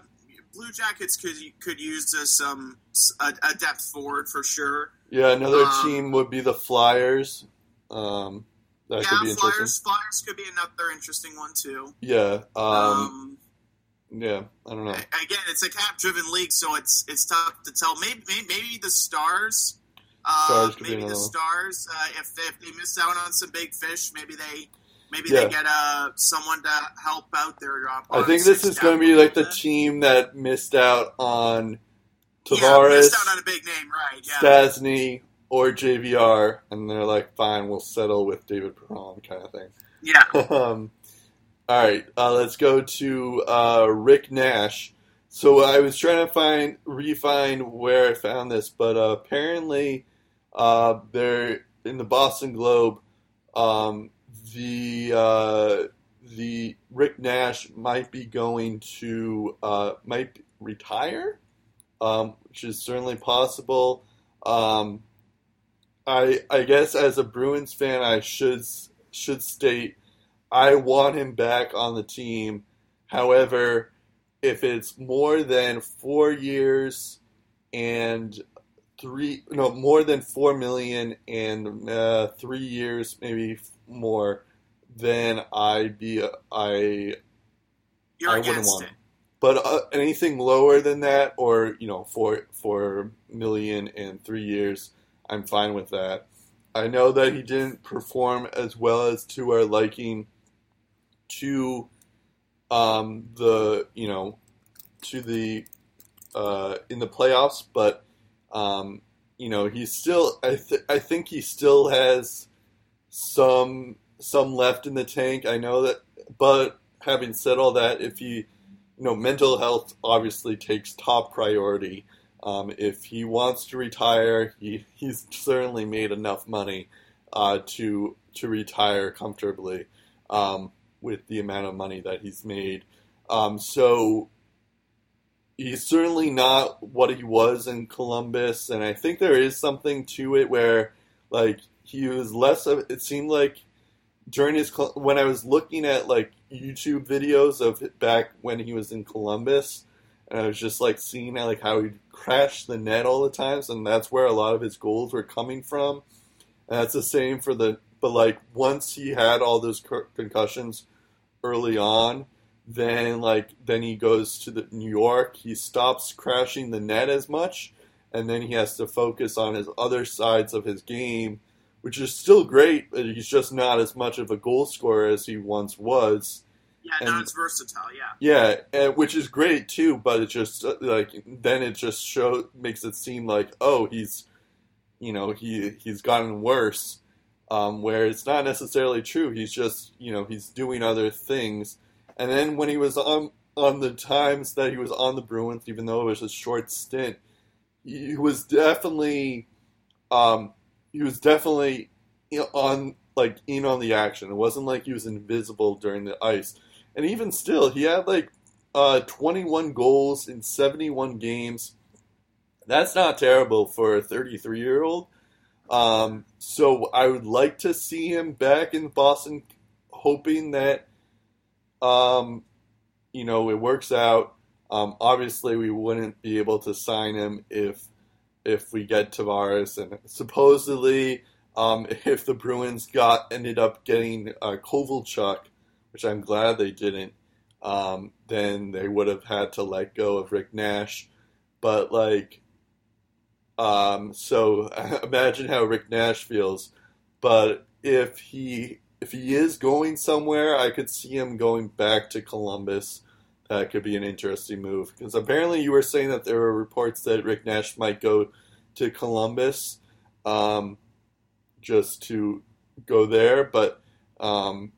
Blue Jackets could could use this um a, a depth forward for sure. Yeah, another Um, team would be the Flyers. Um, that could be yeah, interesting. Flyers. Flyers could be another interesting one too. Yeah. Um, Um, yeah. I don't know. again, it's a cap-driven league, so it's it's tough to tell. Maybe maybe, maybe the Stars. Uh, Stars maybe the. Stars, uh, if, if they miss out on some big fish, maybe they Maybe Yeah. they get uh, someone to help out their. Uh, I think this is going to be like the bit. team that missed out on Yeah, Tavares, missed out on a big name, right? Yeah. Stastny, or JVR, and they're like, fine, we'll settle with David Perron kind of thing. yeah. *laughs* um, all right, uh, let's go to uh, Rick Nash. So I was trying to find refine where I found this, but uh, apparently uh, they're in the Boston Globe. Um, the uh, the Rick Nash might be going to uh, might retire, um, which is certainly possible. Um, I I guess as a Bruins fan, I should should state I want him back on the team. However, if it's more than four years and three no more than four million and uh, three years maybe more, then I'd be I You're I wouldn't want it. But uh, anything lower than that, or you know, four four million in three years, I'm fine with that. I know that he didn't perform as well as to our liking to um, the you know to the uh, in the playoffs, but um, you know he's still. I th- I think he still has some some left in the tank. I know that, but having said all that, if he you know, mental health obviously takes top priority. Um, if he wants to retire, he, he's certainly made enough money uh, to to retire comfortably um, with the amount of money that he's made. Um, so he's certainly not what he was in Columbus, and I think there is something to it where, like, he was less of. It seemed like during his when I was looking at like YouTube videos of back when he was in Columbus, and I was just like seeing like how he'd crash the net all the times, and that's where a lot of his goals were coming from. And that's the same for the but like once he had all those concussions early on, then like then he goes to the New York, he stops crashing the net as much, and then he has to focus on his other sides of his game which is still great, but he's just not as much of a goal scorer as he once was. Yeah, And- not as versatile. Yeah. Yeah, and, which is great too, but it just uh, like then it just show makes it seem like oh he's you know he he's gotten worse, um, where it's not necessarily true. He's just you know he's doing other things, and then when he was on on the times that he was on the Bruins, even though it was a short stint, he was definitely um, he was definitely on like in on the action. It wasn't like he was invisible during the ice. And even still, he had like uh, 21 goals in 71 games. That's not terrible for a 33 year old. Um, so I would like to see him back in Boston, hoping that um, you know it works out. Um, obviously, we wouldn't be able to sign him if if we get Tavares, and supposedly, um, *laughs* if the Bruins got ended up getting uh, Kovalchuk, which I'm glad they didn't, um, then they would have had to let go of Rick Nash. But like, um, so *laughs* imagine how Rick Nash feels. But if he if he is going somewhere, I could see him going back to Columbus. That could be an interesting move because apparently you were saying that there were reports that Rick Nash might go to Columbus, um, just to go there. But um,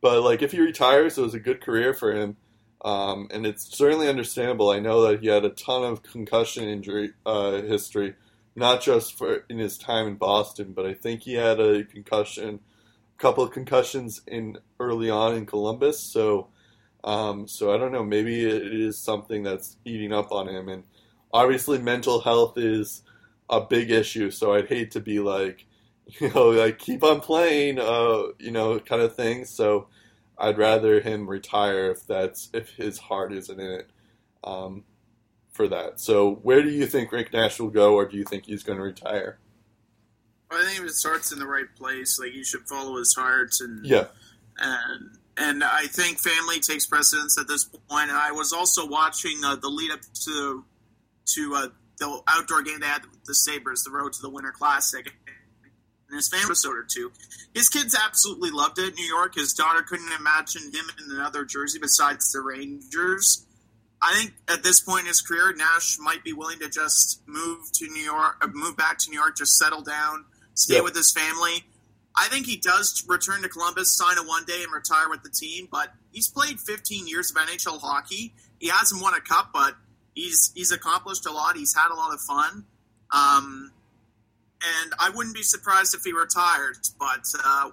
but like if he retires, it was a good career for him, um, and it's certainly understandable. I know that he had a ton of concussion injury uh, history, not just for in his time in Boston, but I think he had a concussion, a couple of concussions in early on in Columbus. So. Um, so I don't know. Maybe it is something that's eating up on him, and obviously mental health is a big issue. So I'd hate to be like, *laughs* you know, like keep on playing, uh, you know, kind of thing. So I'd rather him retire if that's if his heart isn't in it um, for that. So where do you think Rick Nash will go, or do you think he's going to retire? I think if it starts in the right place, like you should follow his heart and Yeah, and and I think family takes precedence at this point. And I was also watching uh, the lead up to to uh, the outdoor game they had with the Sabres, the road to the Winter Classic. and his family episode or two. His kids absolutely loved it. New York. His daughter couldn't imagine him in another jersey besides the Rangers. I think at this point in his career, Nash might be willing to just move to New York, uh, move back to New York, just settle down, stay Yep. with his family. I think he does return to Columbus, sign a one day, and retire with the team. But he's played 15 years of NHL hockey. He hasn't won a cup, but he's he's accomplished a lot. He's had a lot of fun. Um, and I wouldn't be surprised if he retires. But uh,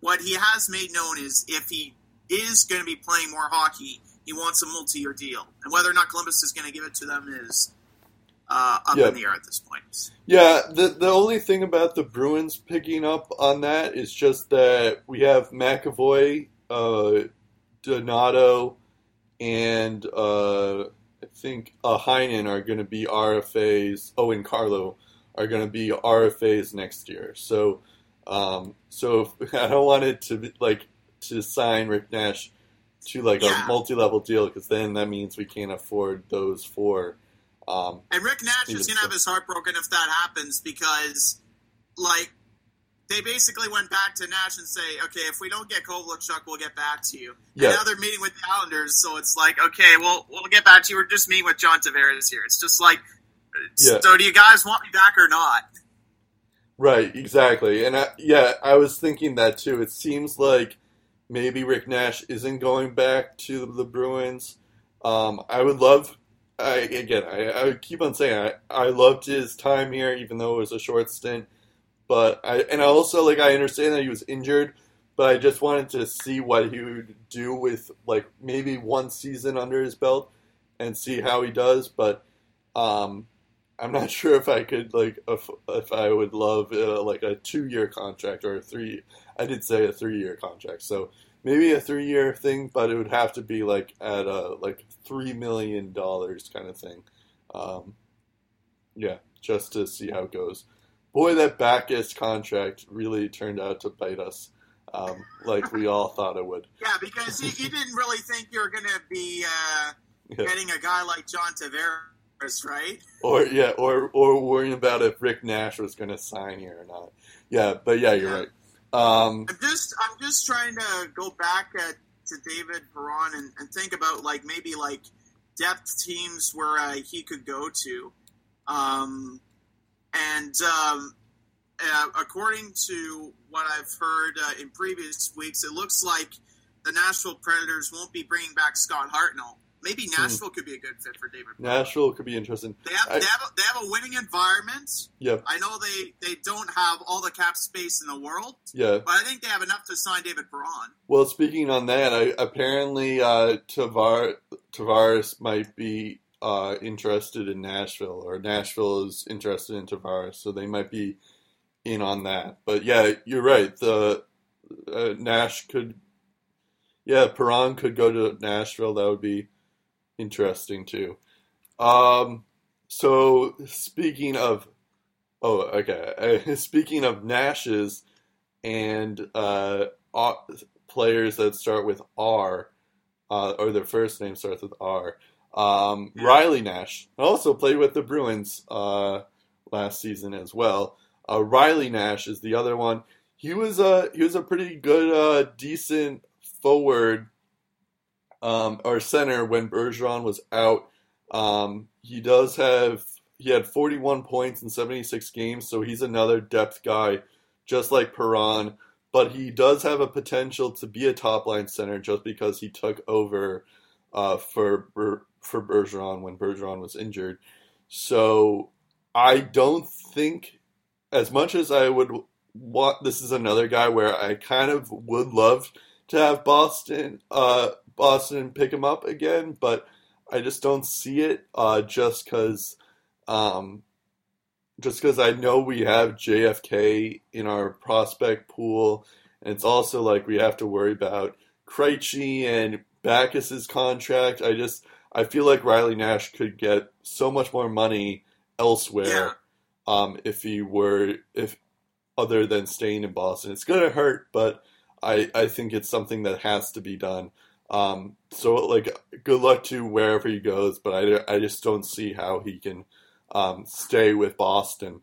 what he has made known is if he is going to be playing more hockey, he wants a multi-year deal, and whether or not Columbus is going to give it to them is uh, up Yeah. in the air at this point. Yeah, the the only thing about the Bruins picking up on that is just that we have McAvoy, uh, Donato, and uh, I think uh, Heinen are going to be RFAs. Oh, and Carlo are going to be RFAs next year. So, um, so *laughs* I don't want it to be, like to sign Rick Nash to like Yeah. a multi-level deal because then that means we can't afford those four. Um, And Rick Nash is going to have his heart broken if that happens because, like, they basically went back to Nash and say, okay, if we don't get Kovalchuk, we'll get back to you. Yeah. And now they're meeting with the Islanders, so it's like, okay, well, we'll get back to you. We're just meeting with John Tavares here. It's just like, Yeah. so do you guys want me back or not? Right, exactly. And I, yeah, I was thinking that too. It seems like maybe Rick Nash isn't going back to the Bruins. Um, I would love, I, again, I, I keep on saying I, I loved his time here, even though it was a short stint. But I, and I also like I understand that he was injured, but I just wanted to see what he would do with like maybe one season under his belt and see how he does. But um, I'm not *laughs* sure if I could like if, if I would love uh, like a two year contract or a three. I did say a three year contract, so maybe a three year thing, but it would have to be like at a like three million dollars kind of thing. Um, yeah, just to see how it goes. Boy, that Backes contract really turned out to bite us, um, like we all thought it would. Yeah, because you, you didn't really think you were going to be uh, Yeah. getting a guy like John Tavares, right? Or yeah, or or worrying about if Rick Nash was going to sign here or not. Yeah, but yeah, you're Yeah. right. Um, I'm just I'm just trying to go back at, to David Perron and, and think about like maybe like depth teams where uh, he could go to, um, and um, uh, according to what I've heard uh, in previous weeks, it looks like the Nashville Predators won't be bringing back Scott Hartnell. Maybe Nashville could be a good fit for David. Nashville could be interesting. They have, I- they, have a, they have a winning environment. Yep. I know they, they don't have all the cap space in the world, Yeah. but I think they have enough to sign David Perron. Well, speaking on that, I, apparently uh, Tavar, Tavares might be uh, interested in Nashville, or Nashville is interested in Tavares, so they might be in on that. But yeah, you're right. The uh, Nash could, yeah, Perron could go to Nashville. That would be interesting too. Um, so speaking of, oh, okay. *laughs* speaking of Nashes and uh, players that start with R, uh, or their first name starts with R. Um, Yeah. Riley Nash also played with the Bruins uh, last season as well. Uh, Riley Nash is the other one. He was a he was a pretty good, uh, decent forward um, center when Bergeron was out. Um, he does have he had 41 points in 76 games, so he's another depth guy, just like Perron. But he does have a potential to be a top line center just because he took over uh, for for Bergeron when Bergeron was injured. So I don't think, as much as I would want, this is another guy where I kind of would love to have Boston, uh, Boston pick him up again, but I just don't see it. Uh, just because, um, just because I know we have JFK in our prospect pool, and it's also like we have to worry about Krejci and Backes's contract. I just I feel like Riley Nash could get so much more money elsewhere Yeah. um, if he were if other than staying in Boston. It's gonna hurt, but I I think it's something that has to be done. Um, so like good luck to wherever he goes, but I, I just don't see how he can um, stay with Boston.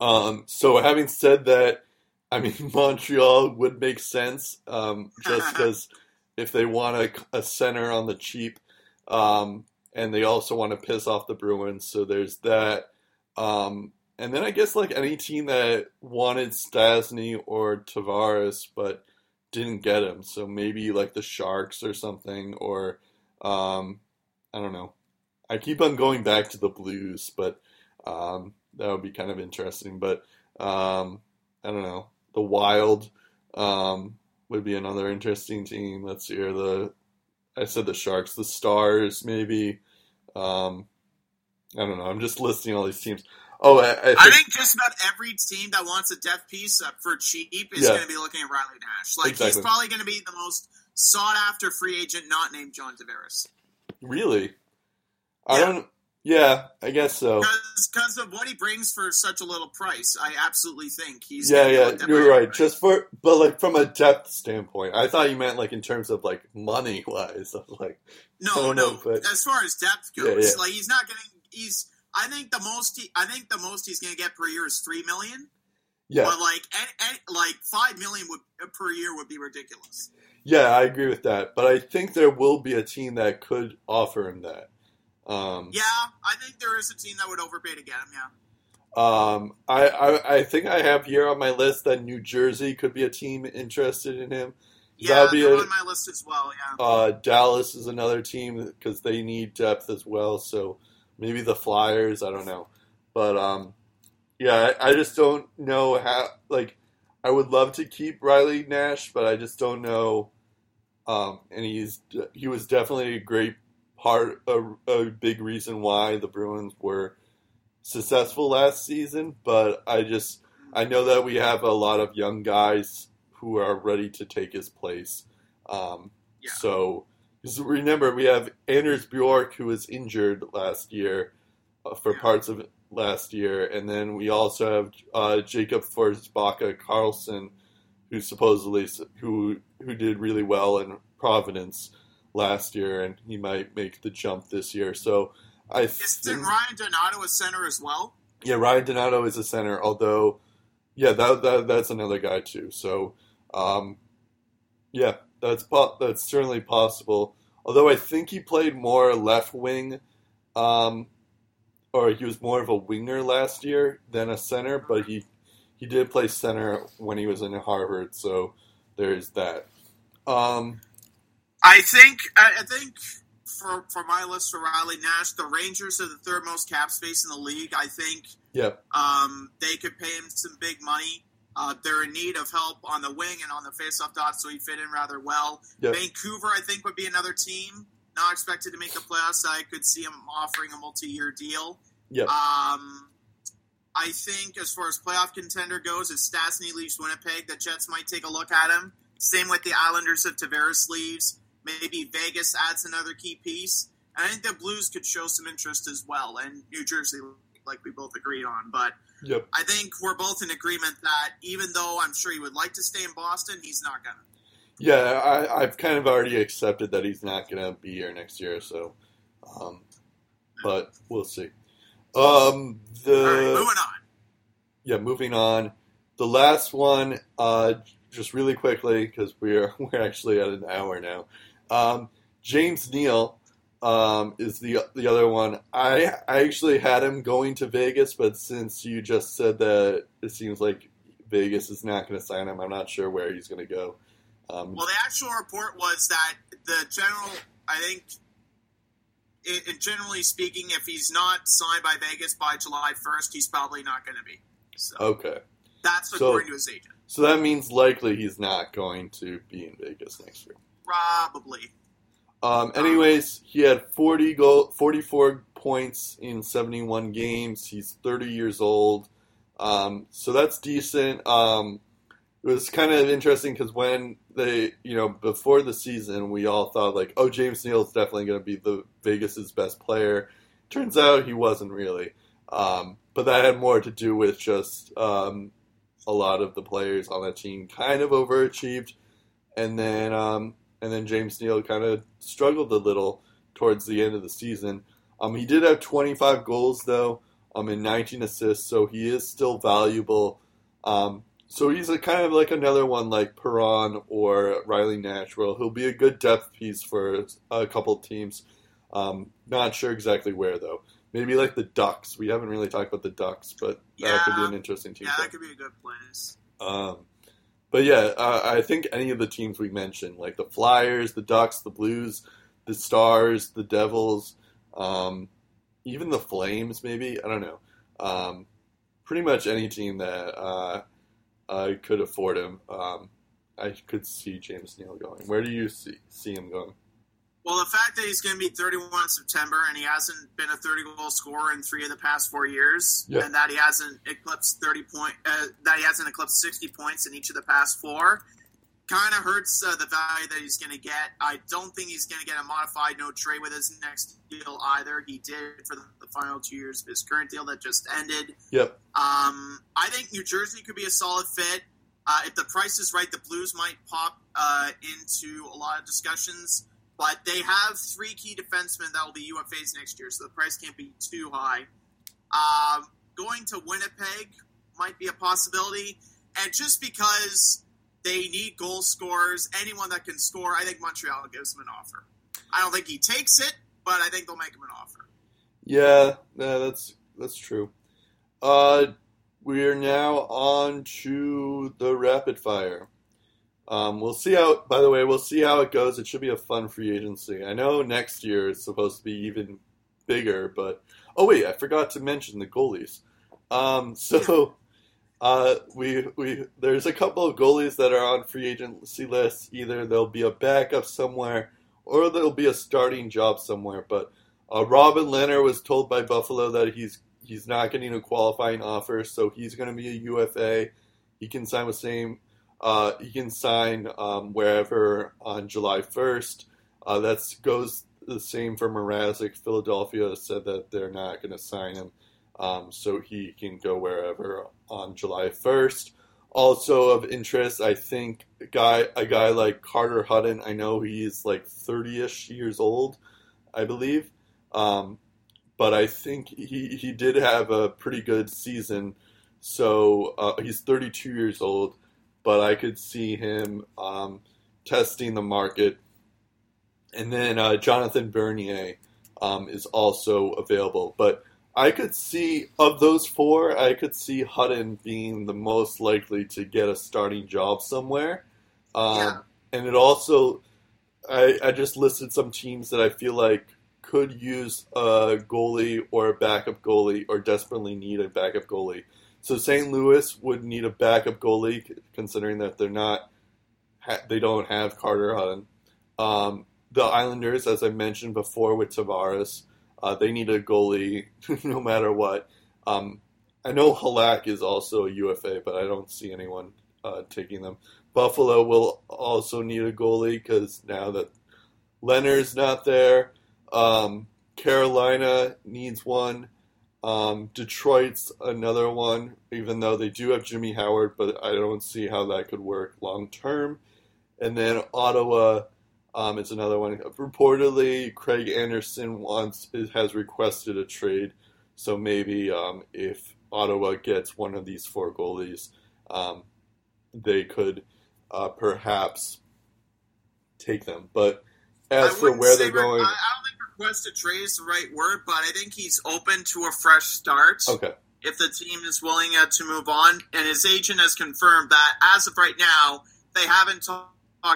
Um, so having said that, I mean *laughs* Montreal would make sense um, just because if they want a, a, center on the cheap, um, and they also want to piss off the Bruins, so there's that. Um, and then I guess like any team that wanted Stastny or Tavares but didn't get him, so maybe like the Sharks or something, or um, I don't know. I keep on going back to the Blues, but um, that would be kind of interesting. But um, I don't know. The Wild um, would be another interesting team. Let's here. The I said the Sharks, the Stars, maybe. Um, I don't know. I'm just listing all these teams. Oh, I, I, think, I, think, just about every team that wants a death piece for cheap is yeah. going to be looking at Riley Nash. Like exactly. he's probably going to be the most sought after free agent not named John Tavares. Really? I yeah. don't. Yeah, I guess so. Because of what he brings for such a little price, I absolutely think he's. Yeah, yeah, you're right. Just for, but like from a depth standpoint, I thought you meant like in terms of like money wise. *laughs* like, no, no. But, as far as depth goes, yeah, yeah. like he's not getting. He's. I think the most. He, I think the most he's going to get per year is three million. Yeah. But like, and, and, like five million would, per year would be ridiculous. Yeah, I agree with that. But I think there will be a team that could offer him that. Um, yeah, I think there is a team that would overpay to get him. Yeah. Um, I, I, I think I have here on my list that New Jersey could be a team interested in him. Yeah, a, on my list as well. Yeah. Uh, Dallas is another team because they need depth as well. So maybe the Flyers. I don't know, but um, yeah, I, I just don't know how. Like, I would love to keep Riley Nash, but I just don't know. Um, and he's he was definitely a great part a, a big reason why the Bruins were successful last season. But I just I know that we have a lot of young guys who are ready to take his place. Um, yeah. So remember, we have Anders Bjork who was injured last year uh, for parts of last year, and then we also have uh, Jakob Forsbacka Karlsson, who supposedly who who did really well in Providence last year, and he might make the jump this year. So I isn't Ryan Donato a center as well? Yeah, Ryan Donato is a center. Although, yeah, that, that that's another guy too. So, um, yeah, that's po- that's certainly possible. Although I think he played more left wing, um, or he was more of a winger last year than a center. But he he did play center when he was in Harvard. So there's that. Um, I think I think for for my list for Riley Nash, the Rangers are the third most cap space in the league. I think. Yep. Um, they could pay him some big money. Uh, they're in need of help on the wing and on the faceoff dot, so he fit in rather well. Yep. Vancouver, I think, would be another team not expected to make the playoffs. I could see him offering a multi-year deal. Yep. Um, I think as far as playoff contender goes, if Stastny leaves Winnipeg, the Jets might take a look at him. Same with the Islanders if Tavares leaves. Maybe Vegas adds another key piece. And I think the Blues could show some interest as well, and New Jersey, like we both agreed on. But yep. I think we're both in agreement that even though I'm sure he would like to stay in Boston, he's not to. Yeah, I, have kind of already accepted that he's not to be here next year. So, um, but we'll see. Um, the moving on. Yeah, moving on. The last one, uh, just really quickly because we're *laughs* we're actually at an hour now. Um, James Neal um, is the the other one. I I actually had him going to Vegas, but since you just said that it seems like Vegas is not going to sign him, I'm not sure where he's going to go. Um, well, the actual report was that the general, I think, it, it, generally speaking, if he's not signed by Vegas by July 1st, he's probably not going to be. So okay, that's according so, to his agent. So that means likely he's not going to be in Vegas next year. Probably. Um, anyways, he had 40 goal, 44 points in 71 games. He's 30 years old. Um, so that's decent. Um, it was kind of interesting because when they, you know, before the season, we all thought like, oh, James Neal is definitely going to be the Vegas's best player. Turns out he wasn't really. Um, but that had more to do with just um, a lot of the players on that team kind of overachieved, and then um, and then James Neal kind of struggled a little towards the end of the season. Um, he did have 25 goals though. um, and 19 assists, so he is still valuable. Um, so he's a kind of like another one like Perron or Riley Nash, where he'll be a good depth piece for a couple teams. Um, not sure exactly where though. Maybe like the Ducks. We haven't really talked about the Ducks, but that could be an interesting team. Yeah, for that could be a good place. um, but yeah, uh, I think any of the teams we mentioned, like the Flyers, the Ducks, the Blues, the Stars, the Devils, um, even the Flames, maybe I don't know. Um, pretty much any team that uh, uh, could afford him, um, I could see James Neal going. Where do you see see him going? Well, the fact that he's going to be 31 in September and he hasn't been a 30 goal scorer in three of the past four years, Yeah. and that he hasn't eclipsed 30 point, uh, that he hasn't eclipsed 60 points in each of the past four, kind of hurts uh, the value that he's going to get. I don't think he's going to get a modified no trade with his next deal either. He did for the, the final two years of his current deal that just ended. Yep. Um, I think New Jersey could be a solid fit. Uh, if the price is right, the Blues might pop uh, into a lot of discussions. But they have three key defensemen that will be UFAs next year, so the price can't be too high. Um, going to Winnipeg might be a possibility. And just because they need goal scorers, anyone that can score, I think Montreal gives him an offer. I don't think he takes it, but I think they'll make him an offer. Yeah, yeah, that's that's true. Uh, we are now on to the rapid fire. Um, we'll see how. By the way, we'll see how it goes. It should be a fun free agency. I know next year is supposed to be even bigger, but oh wait, I forgot to mention the goalies. Um, *laughs* so uh, we we there's a couple of goalies that are on free agency lists. Either there'll be a backup somewhere, or there'll be a starting job somewhere. But uh, Robin Lehner was told by Buffalo that he's he's not getting a qualifying offer, so he's going to be a UFA. He can sign with same. Uh, he can sign um, wherever on July first. Uh, that goes the same for Mrazek. Philadelphia said that they're not going to sign him, um, so he can go wherever on July first. Also of interest, I think a guy a guy like Carter Hutton. I know he's like thirty-ish years old, I believe. Um, but I think he, he did have a pretty good season. So uh, he's 32 years old, but I could see him um, testing the market. And then uh, Jonathan Bernier um, is also available. But I could see, of those four, I could see Hutton being the most likely to get a starting job somewhere. Um, Yeah. And it also, I, I just listed some teams that I feel like could use a goalie or a backup goalie or desperately need a backup goalie. So St. Louis would need a backup goalie, considering that they're not, they don't have Carter Hutton. Um, the Islanders, as I mentioned before with Tavares, uh, they need a goalie *laughs* no matter what. Um, I know Halak is also a UFA, but I don't see anyone uh, taking them. Buffalo will also need a goalie because now that Lehner's not there, um, Carolina needs one. Um, Detroit's another one, even though they do have Jimmy Howard, but I don't see how that could work long term. And then Ottawa um, is another one. Reportedly, Craig Anderson wants has requested a trade, so maybe um, if Ottawa gets one of these four goalies, um, they could uh, perhaps take them. But as for where they're re- going, I, I don't think request a trade is the right word, but I think he's open to a fresh start okay. if the team is willing uh, to move on. And his agent has confirmed that as of right now, they haven't talked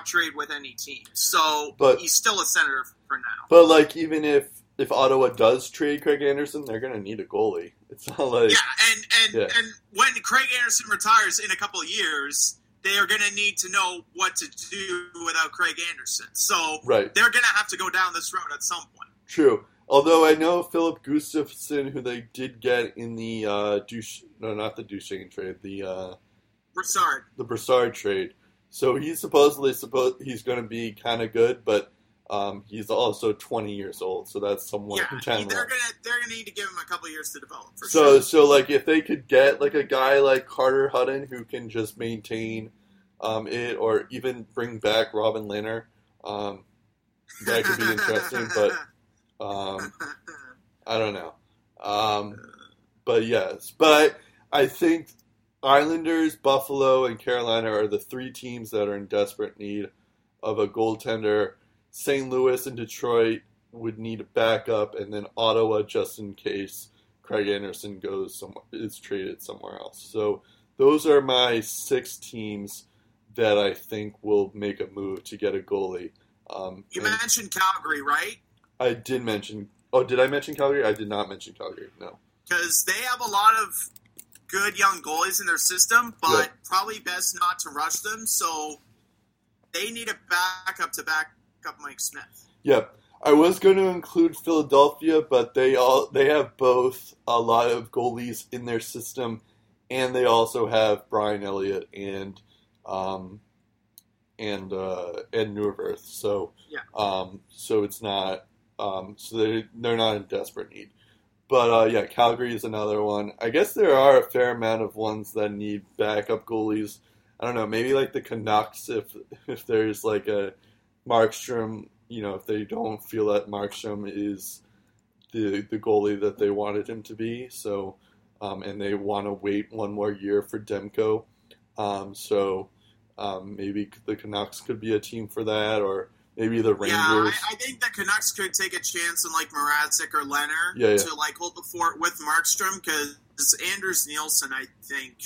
trade with any team. So But- he's still a senator for now. But like, even if if Ottawa does trade Craig Anderson, they're gonna need a goalie. It's not like Yeah, and and Yeah. and when Craig Anderson retires in a couple of years, they are going to need to know what to do without Craig Anderson. So right, they're going to have to go down this road at some point. True. Although I know Filip Gustavsson, who they did get in the uh, Duche, no, not the Duchene trade, the uh, Brassard. the Brassard trade. So he's supposedly supposed he's going to be kind of good, but um, he's also 20 years old, so that's somewhat Yeah, they're gonna they're gonna need to give him a couple years to develop for So sure. so like if they could get like a guy like Carter Hutton who can just maintain um, it, or even bring back Robin Lehner, um, that could be *laughs* interesting. But um, *laughs* I don't know. Um, but yes, but I think Islanders, Buffalo, and Carolina are the three teams that are in desperate need of a goaltender. St. Louis and Detroit would need a backup, and then Ottawa just in case Craig Anderson goes somewhere is traded somewhere else. So those are my six teams that I think will make a move to get a goalie. Um, You and mentioned Calgary, right? I did mention. Oh, did I mention Calgary? I did not mention Calgary. No. Because they have a lot of good young goalies in their system, but Yeah. probably best not to rush them. So they need a backup to back up Mike Smith. Yep. I was going to include Philadelphia, but they all they have both a lot of goalies in their system, and they also have Brian Elliott and um, and uh, and Neuwirth. So Yeah. um, so it's not um, so they they're not in desperate need. But uh, yeah, Calgary is another one. I guess there are a fair amount of ones that need backup goalies. I don't know, maybe like the Canucks if if there's like a Markstrom, you know, if they don't feel that Markstrom is the the goalie that they wanted him to be, so um, and they want to wait one more year for Demko, um, so um, maybe the Canucks could be a team for that, or maybe the Rangers. Yeah, I, I think the Canucks could take a chance on like Mrazek or Leonard Yeah, yeah. to like hold the fort with Markstrom because Anders Nilsson, I think.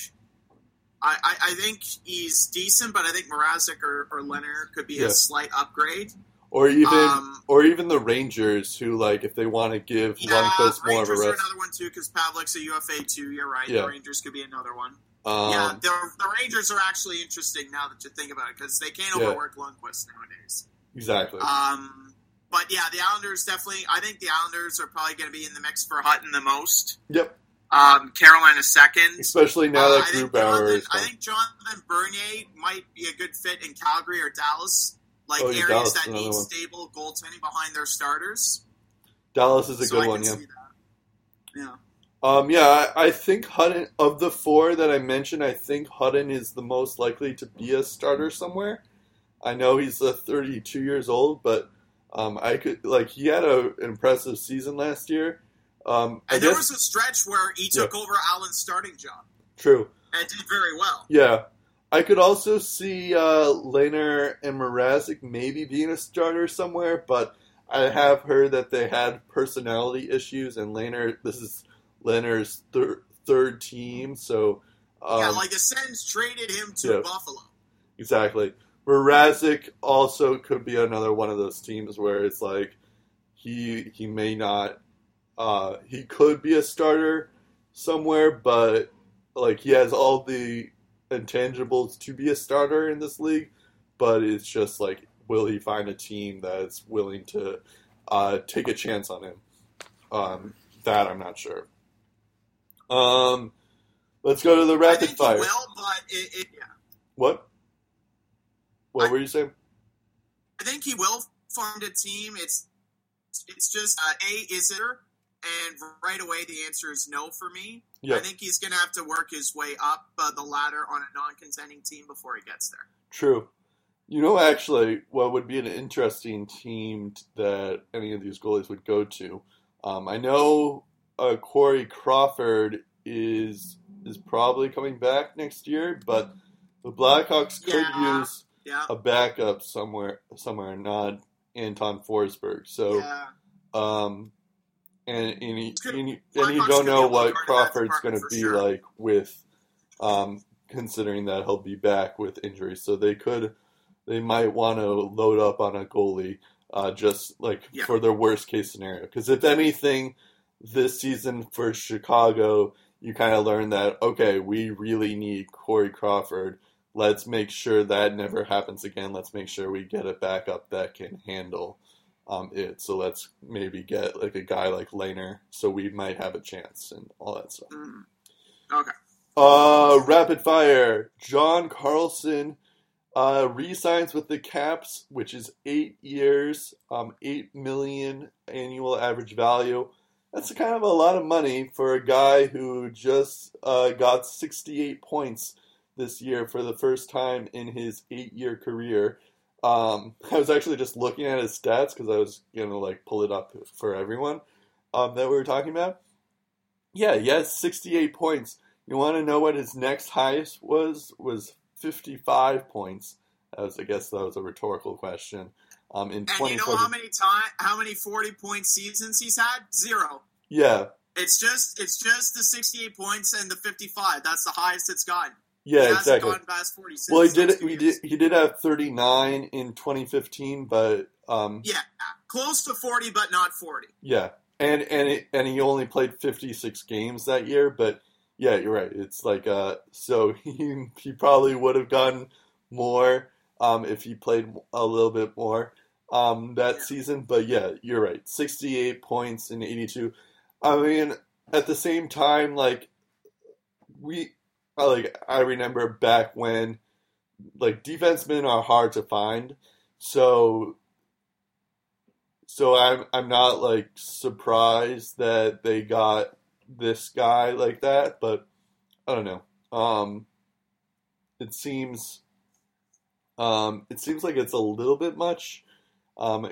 I, I, I think he's decent, but I think Mrazek or, or Leonard could be Yeah. a slight upgrade. or even Um, or even the Rangers, who like if they want to give Yeah, Lundqvist more of a are rest. another one too because Pavelec's a UFA too. You're right. The Rangers could be another one. Um, yeah, the, the Rangers are actually interesting now that you think about it because they can't overwork Lundqvist nowadays. Exactly. Um, but yeah, the Islanders definitely. I think the Islanders are probably going to be in the mix for Hutton the most. yep, Um, Carolina second. especially now Uh, that Drew think Bauer Jonathan, I think Jonathan Bernier might be a good fit in Calgary or Dallas, like Oh, areas Dallas that need one. stable goaltending behind their starters. Dallas is a so good one. Yeah. Yeah. Um, yeah, I, I think Hutton of the four that I mentioned, I think Hutton is the most likely to be a starter somewhere. I know he's uh, 32 years old, but um, I could like he had a, an impressive season last year. Um, And there was a stretch where he took over Allen's starting job true. and did very well. Yeah, I could also see uh, Lehner and Mrazek maybe being a starter somewhere, but I have heard that they had personality issues, and Lehner this is Lehner's thir- third team, so um, yeah, like the Sens traded him to yeah. Buffalo. Exactly. Mrazek also could be another one of those teams where it's like he he may not uh, he could be a starter somewhere, but like he has all the intangibles to be a starter in this league, but it's just like will he find a team that's willing to uh, take a chance on him? Um, that I'm not sure. Um, let's go to the rapid fire. he will, but it, it, yeah. What? What I- were you saying? I think he will find a team. It's it's just uh, a is there, and right away the answer is no for me. Yeah, I think he's going to have to work his way up uh, the ladder on a non-contending team before he gets there. true. You know, actually, what would be an interesting team that any of these goalies would go to? Um, I know uh, Corey Crawford is is probably coming back next year, but the Blackhawks could Yeah. use Yeah, a backup somewhere, somewhere, not Anton Forsberg. So, yeah. um, and and, you- Could- and, Blackhawks and you don't know what card in that Crawford's going to be sure. like with, um, considering that he'll be back with injury. So they could, they might want to load up on a goalie, uh, just like Yeah. for their worst case scenario. Because if anything, this season for Chicago, you kind of learn that okay, we really need Corey Crawford. Let's make sure that never happens again. Let's make sure we get a backup that can handle um, it. So let's maybe get like a guy like Lehner, so we might have a chance and all that stuff. Mm. Okay. Uh, rapid fire. John Carlson uh, re-signs with the Caps, which is eight years, um, eight million annual average value. That's kind of a lot of money for a guy who just uh, got 68 points this year for the first time in his eight-year career. Um, *laughs* I was actually just looking at his stats because I was gonna like pull it up for everyone um, that we were talking about. Yeah, he has 68 points. You want to know what his next highest was? Was 55 points. Was, I guess that was a rhetorical question. Um, in And you know how many time, how many forty point seasons he's had? Zero. Yeah, It's just it's just the sixty eight points and the fifty five. That's the highest it's gotten. Yeah, hasn't exactly. gone past forty six. Well, he did. He did. He did have 39 in 2015, but um, Yeah, close to forty, but not forty. Yeah, and and it, and he only played fifty six games that year. But yeah, you're right. It's like uh, so *laughs* he he probably would have gotten more um if he played a little bit more um that Yeah. season. But yeah, you're right. Sixty eight points in eighty two. I mean, at the same time, like we like I remember back when like defensemen are hard to find. So so I'm I'm not like surprised that they got this guy like that, but I don't know. Um it seems um it seems like it's a little bit much um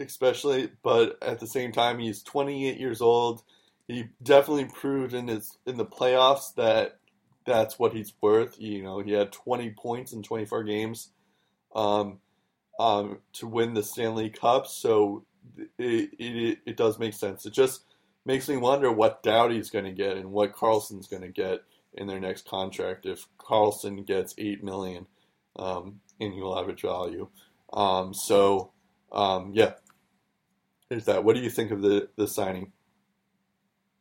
especially but at the same time he's 28 years old. He definitely proved in his in the playoffs that that's what he's worth. You know, he had 20 points in 24 games um, um, to win the Stanley Cup. So it, it, it does make sense. It just makes me wonder what Doughty's going to get and what Karlsson's going to get in their next contract if Carlson gets eight million um, annual average value. Um, so um, yeah, there's that. What do you think of the the signing?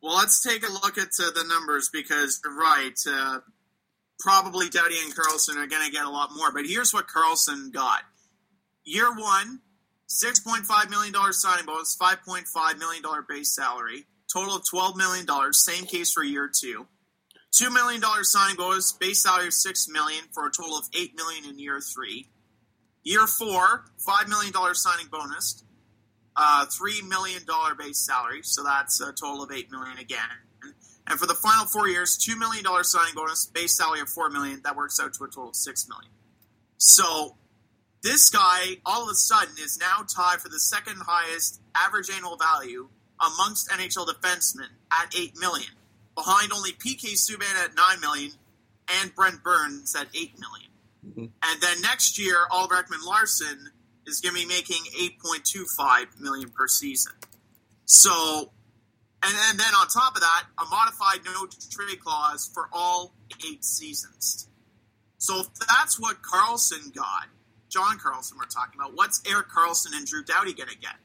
Well, let's take a look at uh, the numbers because you're right. Uh, probably Doughty and Karlsson are going to get a lot more. But here's what Carlson got: year one, six point five million dollars signing bonus, five point five million dollar base salary, total of twelve million dollars. Same case for year two. Two million dollars signing bonus, base salary of 6 million for a total of 8 million in year three. Year four, five million dollars signing bonus, uh, three million dollar base salary, so that's a total of eight million again. And for the final four years, two million dollar signing bonus, base salary of four million. That works out to a total of six million. So this guy, all of a sudden, is now tied for the second highest average annual value amongst NHL defensemen at eight million, behind only PK Subban at nine million and Brent Burns at eight million. Mhm. And then next year, Oliver Ekman-Larsson is going to be making 8.25 million per season. So, and, and then on top of that, a modified no trade clause for all eight seasons. So if that's what Carlson got, John Carlson we're talking about, what's Erik Karlsson and Drew Doughty going to get?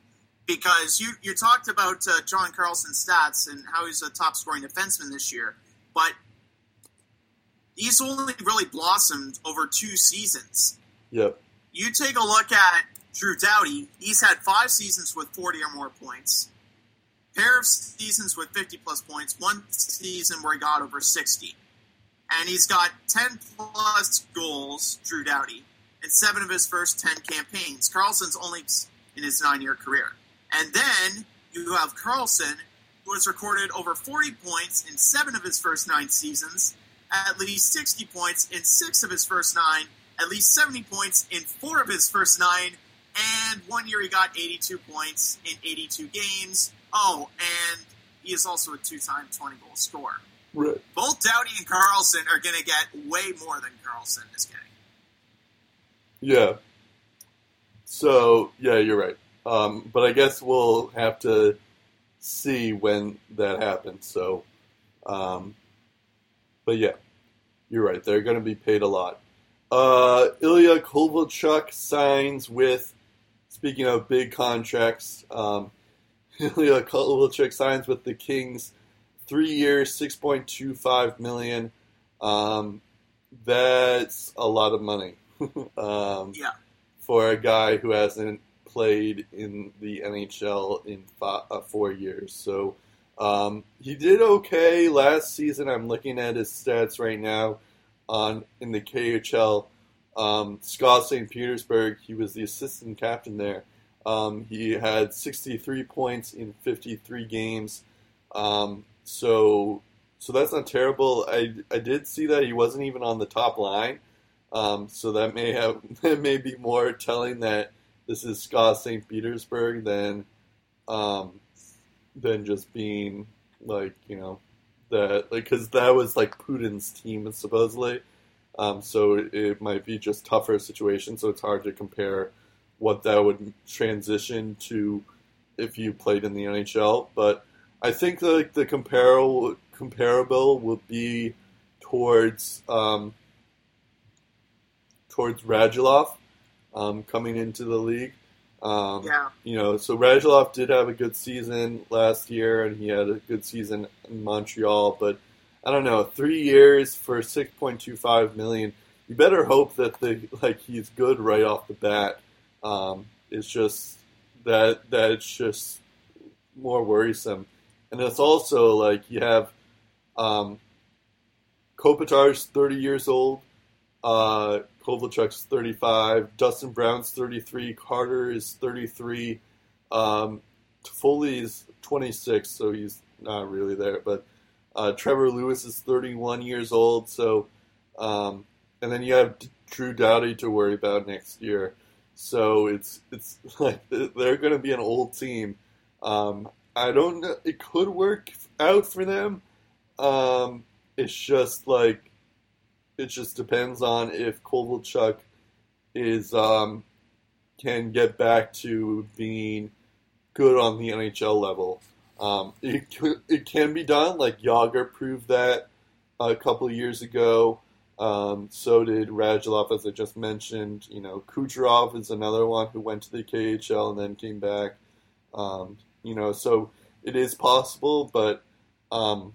Because you, you talked about uh, John Carlson's stats and how he's a top scoring defenseman this year, but he's only really blossomed over two seasons Yep. you take a look at Drew Doughty, he's had five seasons with 40 or more points, pair of seasons with 50 plus points, one season where he got over 60. And he's got 10 plus goals, Drew Doughty, in seven of his first 10 campaigns. Carlson's only in his nine year career. And then you have Karlsson, who has recorded over 40 points in seven of his first nine seasons, at least 60 points in six of his first nine, at least 70 points in four of his first nine, and one year he got 82 points in 82 games. Oh, and he is also a two time 20 goal scorer. Right. Both Doughty and Karlsson are going to get way more than Carlson is getting. Yeah. So yeah, you're right. Um, but I guess we'll have to see when that happens. So, um, but yeah, you're right. They're going to be paid a lot. Uh, Ilya Kovalchuk signs with. Speaking of big contracts, um, *laughs* Ilya Kovalchuk signs with the Kings, three years, six point two five million. Um, that's a lot of money. *laughs* um, Yeah. for a guy who hasn't played in the NHL in five, uh, four years. So um, he did okay last season. I'm looking at his stats right now on in the KHL. Um, SKA St. Petersburg, he was the assistant captain there. Um, he had 63 points in 53 games. Um, so so that's not terrible. I, I did see that he wasn't even on the top line. Um, so that may have *laughs* that may be more telling that this is SKA St. Petersburg than um, than just being like you know that like because that was like Putin's team supposedly. Um, so it, might be just tougher situation. So it's hard to compare what that would transition to if you played in the NHL. But I think like the comparable comparable would be towards um, towards Radulov um, coming into the league. Um, Yeah. You know, so Radulov did have a good season last year, and he had a good season in Montreal. But I don't know, three years for six point two five million. You better hope that the like he's good right off the bat. Um, it's just that that it's just more worrisome, and it's also like you have um, Kopitar's thirty years old. Uh, Kovalchuk's 35. Dustin Brown's 33. Carter is 33. Um, Toffoli is 26, so he's not really there. But uh, Trevor Lewis is 31 years old. So, um, and then you have Drew Doughty to worry about next year. So it's it's *laughs* like they're going to be an old team. Um, I don't know. It could work out for them. Um, it's just like it just depends on if Kovalchuk is um, can get back to being good on the NHL level. Um, it it can be done. Like Jagr proved that a couple years ago. Um, so did Radulov, as I just mentioned. You know, Kucherov is another one who went to the KHL and then came back. Um, you know, so it is possible, but um,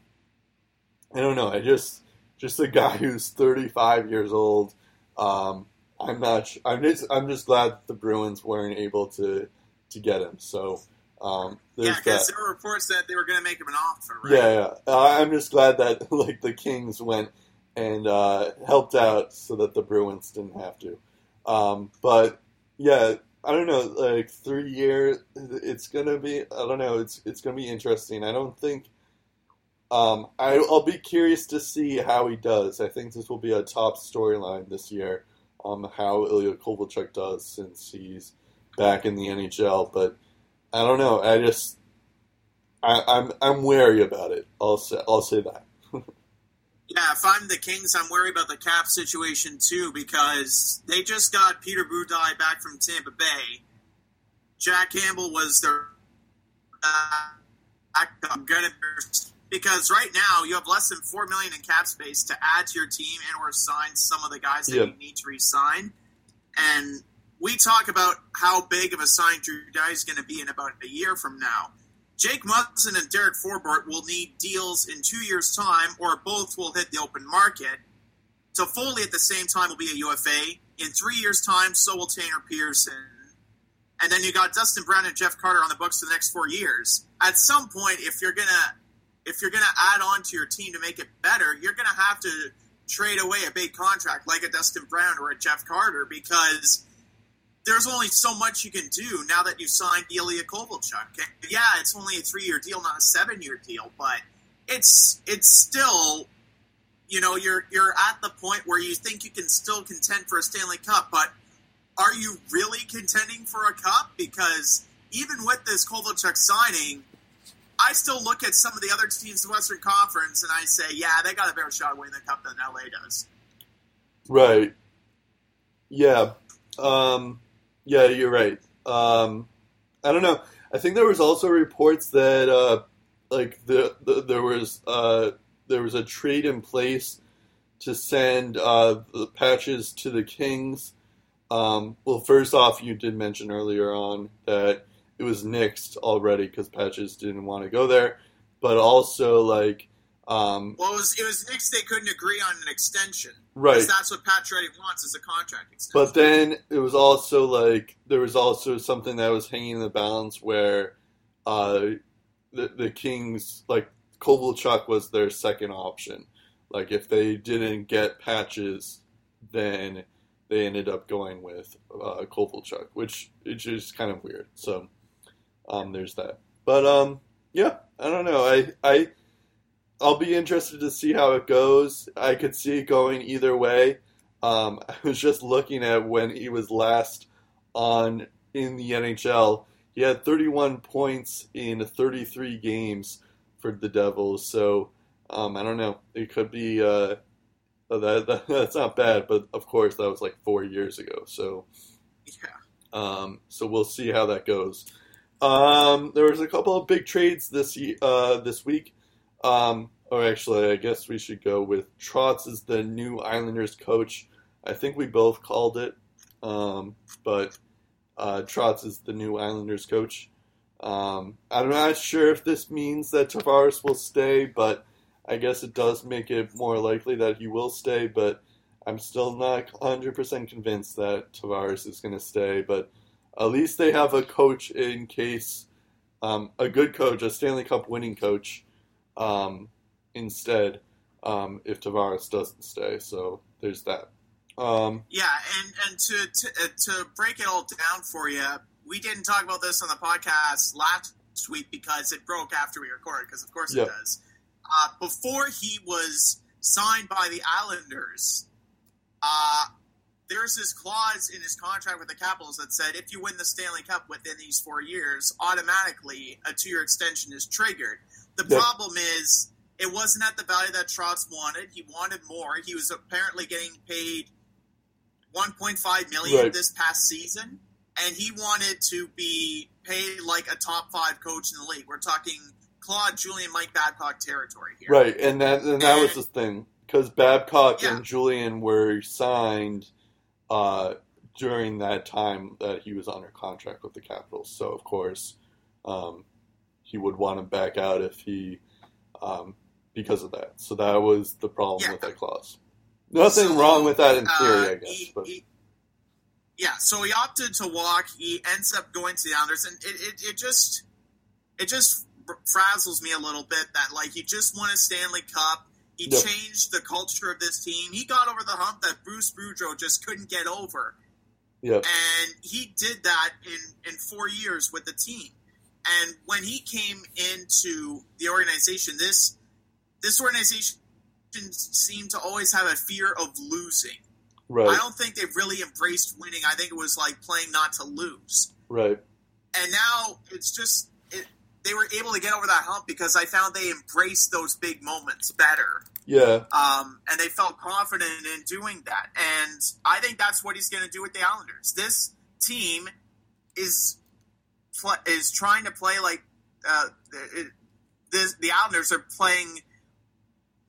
I don't know. I just just a guy who's 35 years old. Um, I'm not. I'm just. I'm just glad the Bruins weren't able to to get him. So um, there's Yeah, because there were reports that they were going to make him an offer, right? Yeah, yeah. Uh, I'm just glad that *laughs* like the Kings went and uh, helped out so that the Bruins didn't have to. Um, but yeah, I don't know. Like three years, it's gonna be. I don't know. It's it's gonna be interesting. I don't think. Um, I, I'll be curious to see how he does. I think this will be a top storyline this year. Um, how Ilya Kovalchuk does since he's back in the NHL, but I don't know. I just I, I'm I'm wary about it. I'll say I'll say that. *laughs* Yeah, if I'm the Kings, I'm worried about the cap situation too because they just got Peter Budaj back from Tampa Bay. Jack Campbell was their uh, I'm gonna because right now you have less than four million in cap space to add to your team and or sign some of the guys that Yeah. you need to re-sign. And we talk about how big of a sign Drew Doughty is going to be in about a year from now. Jake Muzzin and Derek Forbort will need deals in two years' time, or both will hit the open market. Toffoli at the same time will be a UFA. In three years' time, so will Tanner Pearson. And then you got Dustin Brown and Jeff Carter on the books for the next four years. At some point, if you're gonna if you're gonna add on to your team to make it better, you're gonna have to trade away a big contract like a Dustin Brown or a Jeff Carter because there's only so much you can do now that you've signed Ilya Kovalchuk. Yeah, it's only a three year deal, not a seven year deal, but it's it's still you know, you're you're at the point where you think you can still contend for a Stanley Cup, but are you really contending for a cup? Because even with this Kovalchuk signing, I still look at some of the other teams in the Western Conference and I say, yeah, they got a better shot of winning the cup than LA does. Right. Yeah. Um, yeah, you're right. Um, I don't know. I think there was also reports that uh, like the, the there was uh, there was a trade in place to send uh, the patches to the Kings. Um, well, first off, you did mention earlier on that it was nixed already because patches didn't want to go there, but also like um, Well, it was, it was Knicks they couldn't agree on an extension. right. Because that's what Pat Pacioretty wants is a contract extension. But then it was also like there was also something that was hanging in the balance where uh, the the Kings like Kovalchuk was their second option. Like if they didn't get patches, then they ended up going with uh, Kovalchuk, which is just kind of weird. So um, there's that. But um, yeah, I don't know. I I I'll be interested to see how it goes. I could see it going either way. Um, *laughs* I was just looking at when he was last on in the NHL. He had 31 points in 33 games for the Devils. So Um, I don't know. It could be uh, that, *laughs* that that's not bad, but of course that was like four years ago. So Yeah. um, so we'll see how that goes. Um, there was a couple of big trades this uh, this week. Um, or actually, I guess we should go with Trotz is the new Islanders coach. I think we both called it, um, but uh, Trotz is the new Islanders coach. Um, I'm not sure if this means that Tavares will stay, but I guess it does make it more likely that he will stay. But I'm still not 100% convinced that Tavares is going to stay. But at least they have a coach in case um, a good coach, a Stanley Cup winning coach, um, instead um, if Tavares doesn't stay. So there's that. Um, Yeah, and and to to, uh, to break it all down for you, we didn't talk about this on the podcast last week because it broke after we recorded. Because of course it does. Uh, before he was signed by the Islanders, uh, there's this clause in his contract with the Capitals that said if you win the Stanley Cup within these four years, automatically a two-year extension is triggered. The problem is it wasn't at the value that Trotz wanted. He wanted more. He was apparently getting paid 1.5 million Right. this past season, and he wanted to be paid like a top five coach in the league. We're talking Claude, Julien, Mike Babcock territory here. Right, and that and that was the thing because Babcock Yeah. and Julien were signed uh, during that time that he was under contract with the Capitals. So of course, um, he would want to back out if he um, because of that. So that was the problem Yeah. with that clause. Nothing So, wrong with that in Uh, theory, I guess. he- But he- yeah, so he opted to walk. He ends up going to the Islanders, and it, it, it just it just frazzles me a little bit that like he just won a Stanley Cup. He Yep. changed the culture of this team. He got over the hump that Bruce Boudreau just couldn't get over. yeah, and he did that in in four years with the team. And when he came into the organization, this this organization seemed to always have a fear of losing. Right. I don't think they've really embraced winning. I think it was like playing not to lose. right, And now it's just it, they were able to get over that hump because I found they embraced those big moments better yeah, um, and they felt confident in doing that. And I think that's what he's going to do with the Islanders. This team is pl- is trying to play like uh, it, this, the Islanders are playing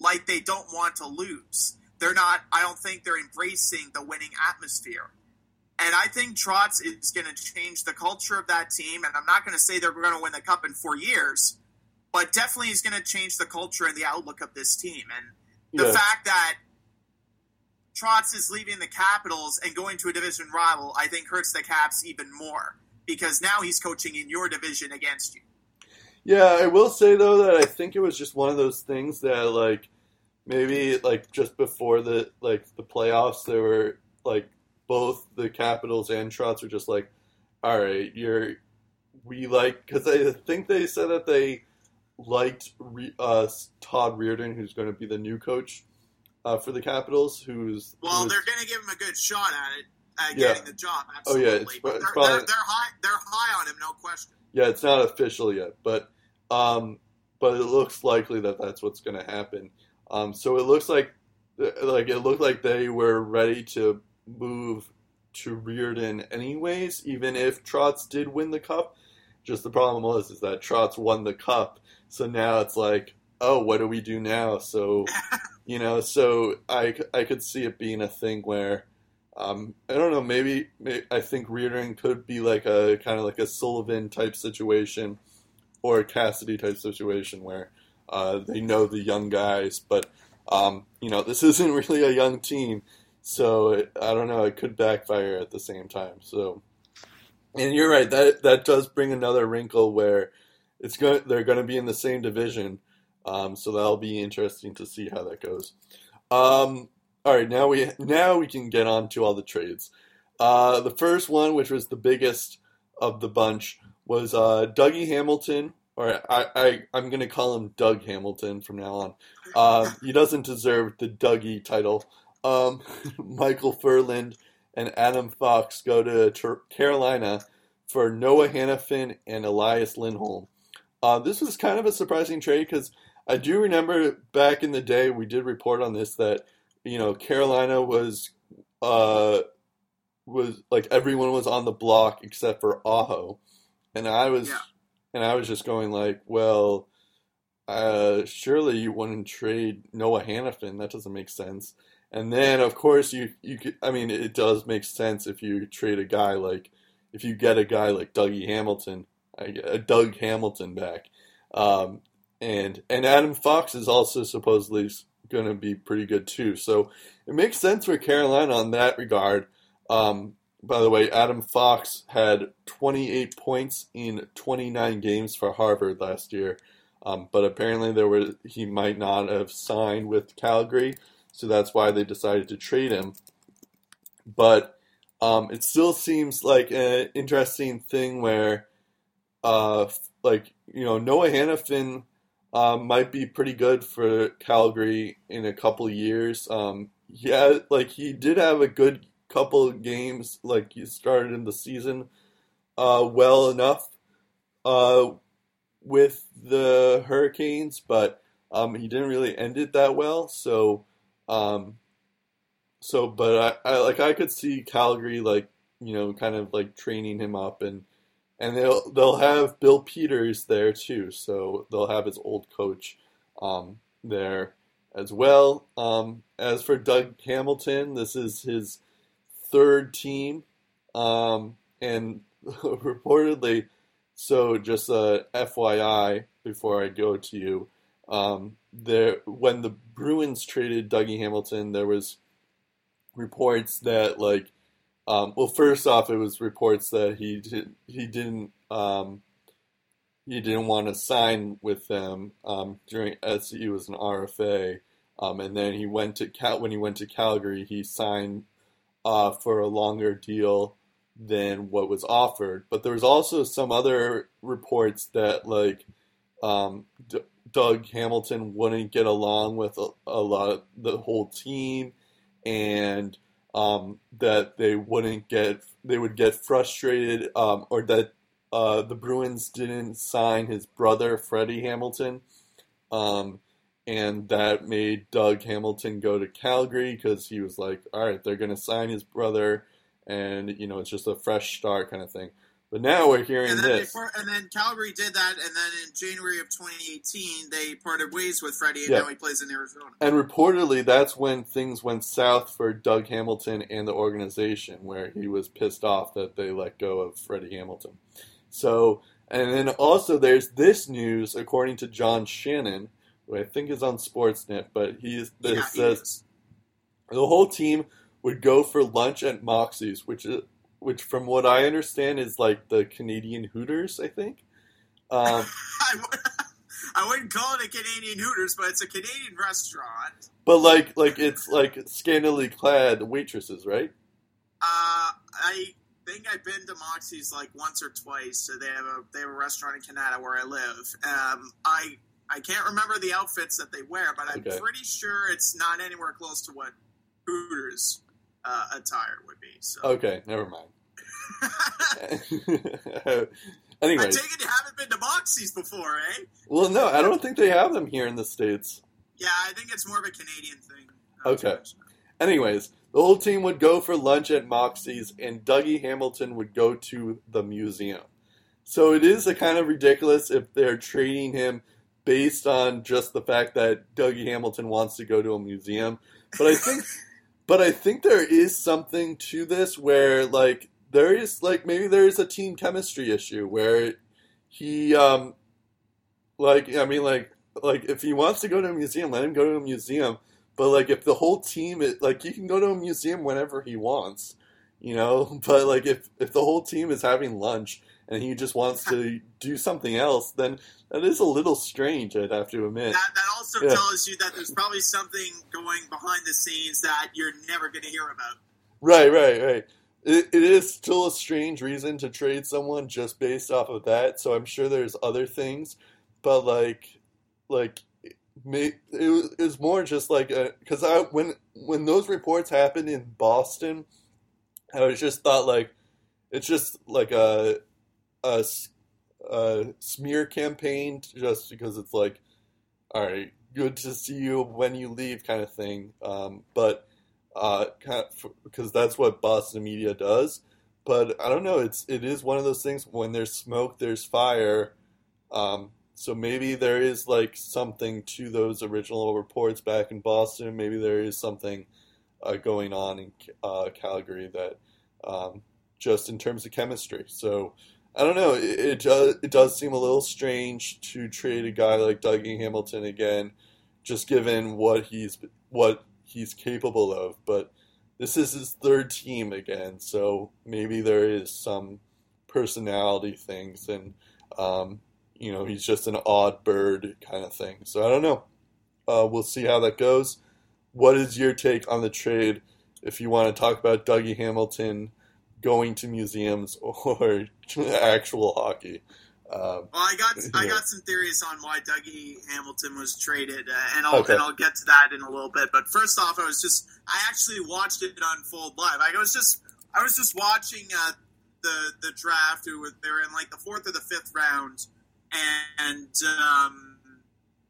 like they don't want to lose. They're not. I don't think they're embracing the winning atmosphere. And I think Trotz is going to change the culture of that team. And I'm not going to say they're going to win the cup in four years, but definitely he's going to change the culture and the outlook of this team. And the yeah. fact that Trotz is leaving the Capitals and going to a division rival, I think hurts the Caps even more because now he's coaching in your division against you. Yeah, I will say though that I think it was just one of those things that like maybe like just before the like the playoffs they were like both the Capitals and Trotz were just like, all right, you're we like because I think they said that they liked Re, uh, Todd Reirden, who's going to be the new coach uh, for the Capitals, who's Well, who's- they're going to give him a good shot at it, at Yeah. getting the job. Oh, Absolutely. yeah, it's- But they're, probably- they're, they're high. They're high on him, no question. Yeah, it's not official yet, but um, but it looks likely that that's what's going to happen. Um, so it looks like like it looked like they were ready to move to Reirden anyways, even if Trotz did win the cup. Just the problem was is that Trotz won the cup, so now it's like, oh, what do we do now? So *laughs* you know, so I I could see it being a thing where. Um, I don't know. Maybe, may I think Reirden could be like a kind of like a Sullivan type situation, or a Cassidy type situation where uh, they know the young guys, but um, you know this *laughs* isn't really a young team, so it, I don't know. It could backfire at the same time. So, and you're right. That that does bring another wrinkle where it's going. They're going to be in the same division, um, so that'll be interesting to see how that goes. Um, all right, now we now we can get on to all the trades. Uh, the first one, which was the biggest of the bunch, was uh, Dougie Hamilton, or I, I I'm gonna call him Doug Hamilton from now on. Uh, he doesn't deserve the Dougie title. Um, *laughs* Micheal Ferland and Adam Fox go to Ter- Carolina for Noah Hanifin and Elias Lindholm. Uh, this was kind of a surprising trade because I do remember back in the day we did report on this that you know Carolina was uh was like everyone was on the block except for Aho, and I was Yeah. and I was just going like, well, uh, surely you wouldn't trade Noah Hanifin. That doesn't make sense. And then of course you you could, I mean it does make sense if you trade a guy like if you get a guy like Dougie Hamilton, a Doug Hamilton back. Um, and and Adam Fox is also supposedly going to be pretty good too. So it makes sense for Carolina on that regard. Um, by the way, Adam Fox had 28 points in 29 games for Harvard last year, um, but apparently there were he might not have signed with Calgary, so that's why they decided to trade him. But um, it still seems like an interesting thing where, uh, like you know, Noah Hanifin um, might be pretty good for Calgary in a couple years. Um, yeah, like he did have a good couple of games, like he started in the season uh, well enough uh, with the Hurricanes, but um, he didn't really end it that well. So, um, so, but I, I like I could see Calgary like you know kind of like training him up and and they'll they'll have Bill Peters there too, so they'll have his old coach um, there as well. Um, as for Doug Hamilton, this is his third team, um, and *laughs* reportedly, so just a FYI before I go to you, um, there when the Bruins traded Dougie Hamilton, there was reports that like um, well, first off, it was reports that he did, he didn't um, he didn't want to sign with them um, during as he was an RFA, um, and then he went to Cal- when he went to Calgary, he signed uh, for a longer deal than what was offered. But there was also some other reports that like um, D- Doug Hamilton wouldn't get along with a, a lot of the whole team, and um, that they wouldn't get they would get frustrated um, or that uh, the Bruins didn't sign his brother Freddie Hamilton. Um, and that made Doug Hamilton go to Calgary because he was like all right they're gonna sign his brother. And you know it's just a fresh start kind of thing but now we're hearing And then, this before, and then Calgary did that, and then in January of 2018, they parted ways with Freddie, and Yeah. now he plays in Arizona. And reportedly, that's when things went south for Doug Hamilton and the organization, where he was pissed off that they let go of Freddie Hamilton. So, and then also there's this news, according to John Shannon, who I think is on Sportsnet, but he's this Yeah, he says is. the whole team would go for lunch at Moxie's, which is, which from what I understand is like the Canadian Hooters, I think. Um, *laughs* I, would, *laughs* I wouldn't call it a Canadian Hooters, but it's a Canadian restaurant. but like like it's like scantily clad waitresses, right? Uh, I think I've been to Moxie's like once or twice. So they have a they have a restaurant in Canada where I live. Um, I I can't remember the outfits that they wear, but I'm Okay. pretty sure it's not anywhere close to what Hooters uh, attire would be. So Okay, never mind. *laughs* anyway, I take it you haven't been to Moxie's before, eh? well, no, I don't think they have them here in the states. Yeah, I think it's more of a Canadian thing. Okay. Anyways, the whole team would go for lunch at Moxie's, and Dougie Hamilton would go to the museum. So it is a kind of ridiculous if they're trading him based on just the fact that Dougie Hamilton wants to go to a museum. But I think, *laughs* but I think there is something to this where like there is like maybe there is a team chemistry issue where he um like I mean like like if he wants to go to a museum, let him go to a museum. But like if the whole team is like he can go to a museum whenever he wants, you know. *laughs* But like if if the whole team is having lunch and he just wants to do something else, then that is a little strange. I'd have to admit. That, that also Yeah. tells you that there's probably something going behind the scenes that you're never going to hear about. Right, right, right. It, it is still a strange reason to trade someone just based off of that. So I'm sure there's other things, but like, like, may, it was, it was more just like because I when when those reports happened in Boston, I was just thought like it's just like a a, a smear campaign just because it's like all right, good to see you when you leave, kind of thing. Um, but uh, because that's what Boston media does. But I don't know. It's it is one of those things. When there's smoke, there's fire. Um, so maybe there is like something to those original reports back in Boston. Maybe there is something uh, going on in uh, Calgary that um, just in terms of chemistry. So I don't know. It, it, does it does seem a little strange to trade a guy like Dougie Hamilton again, just given what he's what he's capable of. But this is his third team again, so maybe there is some personality things and. Um, you know, he's just an odd bird kind of thing. So I don't know. Uh, we'll see how that goes. What is your take on the trade? If you want to talk about Dougie Hamilton going to museums or *laughs* actual hockey. Uh, well, I got I got some theories on why Dougie Hamilton was traded, uh, and I'll okay. and I'll get to that in a little bit. But first off, I was just I actually watched it unfold live. I was just I was just watching uh, the the draft. Who they were in like the fourth or the fifth round, and um,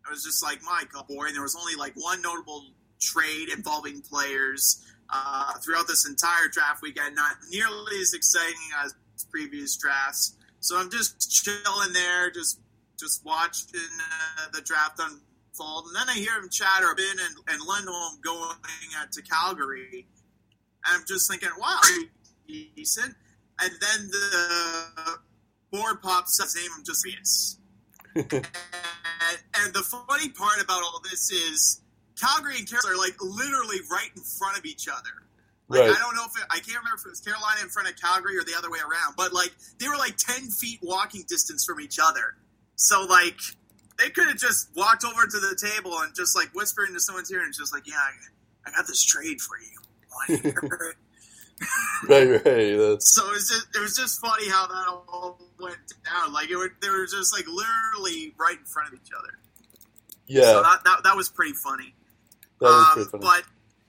I was just like, my God, boy. And there was only like one notable trade involving players uh, throughout this entire draft weekend, not nearly as exciting as previous drafts. So I'm just chilling there, just just watching uh, the draft unfold, and then I hear him chatter Ben and, and Lindholm going at, to Calgary. And I'm just thinking, wow, decent. And then the board pops up his name. I'm just *laughs* and, and, the funny part about all this is Calgary and Carolina are like literally right in front of each other. Like, right. I don't know if it, I can't remember if it was Carolina in front of Calgary or the other way around, but like they were like ten feet walking distance from each other. So like they could have just walked over to the table and just like whispered into someone's ear and just like, yeah, I, I got this trade for you. *laughs* right, right. That's... So it was just it was just funny how that all went down. Like it were, they were just like literally right in front of each other. Yeah, so that, that, that was pretty funny. Um. But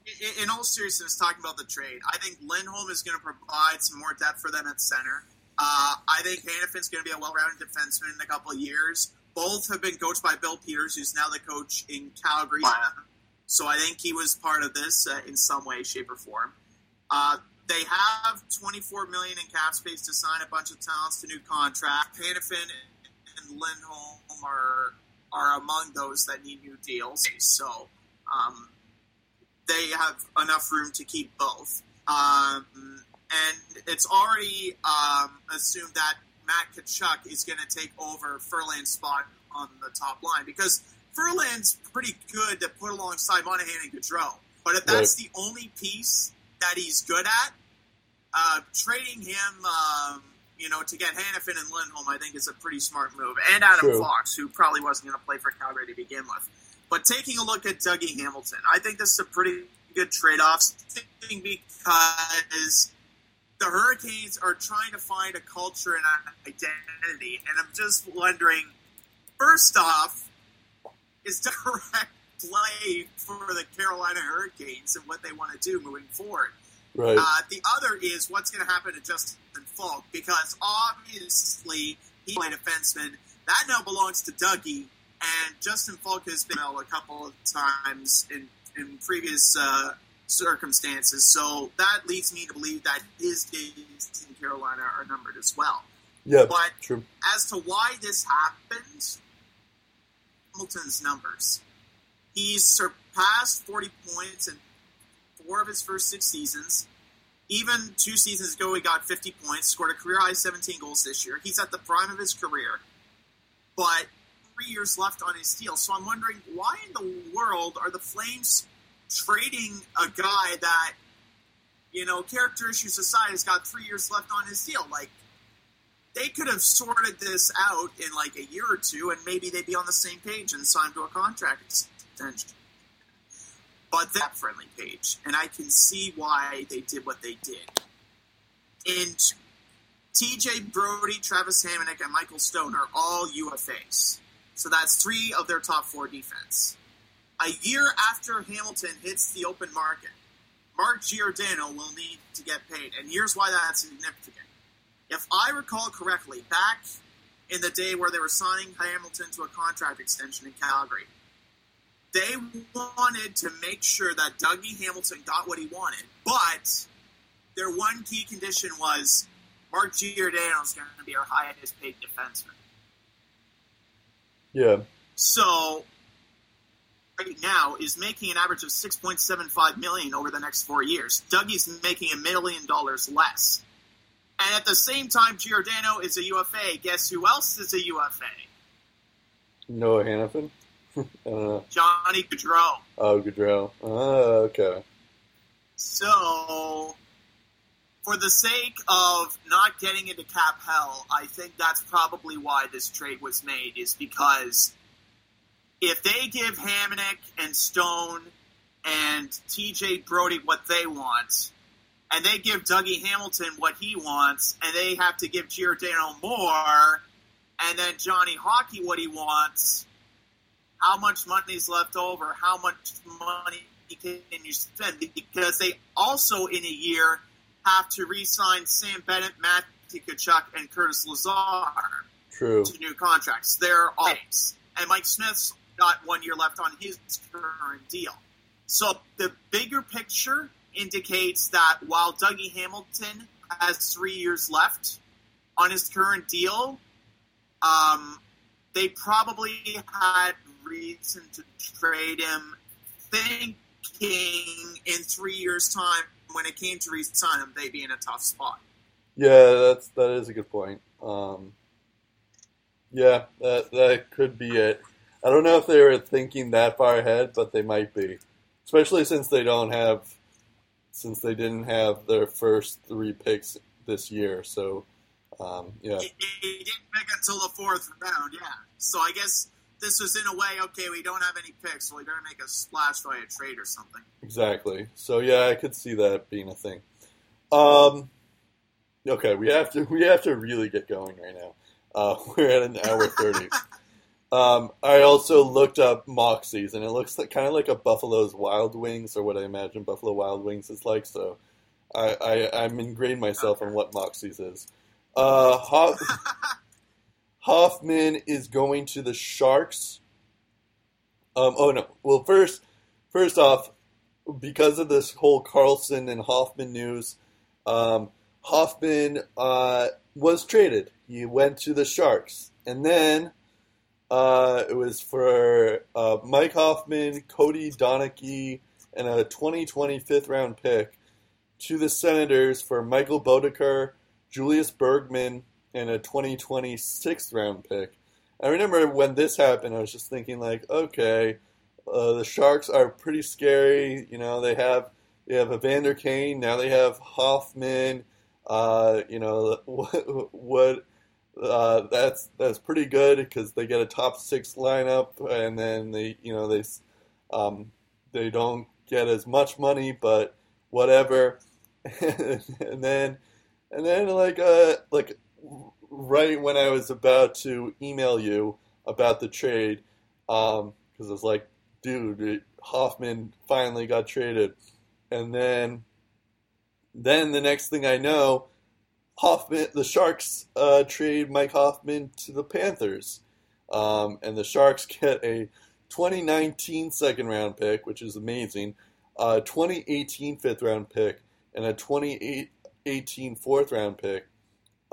in, in, all seriousness, talking about the trade, I think Lindholm is going to provide some more depth for them at center. Uh, I think Hanifin's going to be a well-rounded defenseman in a couple of years. Both have been coached by Bill Peters, who's now the coach in Calgary. So I think he was part of this uh, in some way, shape, or form. Uh, they have 24 million in cap space to sign a bunch of talents to new contract. Hanifin and Lindholm are are among those that need new deals. So um, they have enough room to keep both. Um, and it's already um, assumed that Matt Tkachuk is going to take over Ferland's spot on the top line because Ferland's pretty good to put alongside Monahan and Gaudreau. But if that's right. the only piece that he's good at, uh, trading him, um, you know, to get Hanifin and Lindholm, I think is a pretty smart move. And Adam True. Fox, who probably wasn't going to play for Calgary to begin with. But taking a look at Dougie Hamilton, I think this is a pretty good trade-off because the Hurricanes are trying to find a culture and an identity. And I'm just wondering, first off, is *laughs* direct play for the Carolina Hurricanes and what they want to do moving forward. Right. Uh, the other is what's going to happen to Justin Faulk because obviously he played defenseman. That now belongs to Dougie, and Justin Faulk has been out a couple of times in in previous uh, circumstances. So that leads me to believe that his days in Carolina are numbered as well. Yeah, but true. as to why this happened, Hamilton's numbers. He's surpassed 40 points in four of his first six seasons. Even two seasons ago, he got 50 points, scored a career high 17 goals this year. He's at the prime of his career, but three years left on his deal. So I'm wondering why in the world are the Flames trading a guy that, you know, character issues aside, has got three years left on his deal? Like, they could have sorted this out in like a year or two, and maybe they'd be on the same page and signed to a contract extension but that friendly page, and I can see why they did what they did. And TJ Brodie, Travis Hamonic, and Michael Stone are all UFAs. So that's three of their top four defense. A year after Hamilton hits the open market, Mark Giordano will need to get paid. And here's why that's significant. If I recall correctly, back in the day where they were signing Hamilton to a contract extension in Calgary, they wanted to make sure that Dougie Hamilton got what he wanted, but their one key condition was Mark Giordano is going to be our highest paid defenseman. Yeah. So right now is making an average of 6.75 million over the next four years. Dougie's making a million dollars less. And at the same time, Giordano is a UFA. Guess who else is a UFA? Noah Hanifin. I. *laughs* Uh, Johnny Gaudreau. Oh, Gaudreau. Oh, okay. So, for the sake of not getting into cap hell, I think that's probably why this trade was made, is because if they give Hamonic and Stone and TJ Brodie what they want, and they give Dougie Hamilton what he wants, and they have to give Giordano more, and then Johnny Hockey what he wants, how much money is left over? How much money can you spend? Because they also in a year have to re-sign Sam Bennett, Matthew Tkachuk, and Curtis Lazar True. to new contracts. They're all and Mike Smith's got one year left on his current deal. So the bigger picture indicates that while Dougie Hamilton has three years left on his current deal, um, they probably had reason to trade him, thinking in three years' time when it came to re-sign him, they'd be in a tough spot. Yeah, that's that is a good point. Um, yeah, that that could be it. I don't know if they were thinking that far ahead, but they might be, especially since they don't have, since they didn't have their first three picks this year. So, um, yeah, He, he didn't pick until the fourth round, yeah. So I guess this was in a way, okay, we don't have any picks, so we better make a splash by a trade or something. exactly. So yeah, I could see that being a thing. Um, okay, we have to *laughs* we have to really get going right now. Uh, *laughs* we're at an hour thirty. *laughs* Um, I also looked up Moxies, and it looks like, kind of like a Buffalo's Wild Wings, or what I imagine Buffalo Wild Wings is like. So, I, I I'm ingrained myself on what Moxies is. Uh, Hoff, Hoffman is going to the Sharks. Um, oh no! Well, first, first off, because of this whole Carlson and Hoffman news, um, Hoffman uh, was traded. He went to the Sharks, and then uh, it was for uh, Mike Hoffman, Cody Donaghey, and a 2020 fifth round pick to the Senators for Michael Boedker, Julius Bergman, and a 2020 sixth round pick. I remember when this happened, I was just thinking like, okay, uh, the Sharks are pretty scary. You know, they have they have Evander Kane now. They have Hoffman. Uh, you know what? *laughs* what uh, that's that's pretty good because they get a top six lineup, and then they you know they um, they don't get as much money, but whatever. *laughs* and then and then like uh like right when I was about to email you about the trade, um, because I was like, dude, Hoffman finally got traded, and then then the next thing I know, Hoffman, the Sharks uh, trade Mike Hoffman to the Panthers, um, and the Sharks *laughs* get a 2019 second round pick, which is amazing, a 2018 fifth round pick, and a 2018 fourth round pick.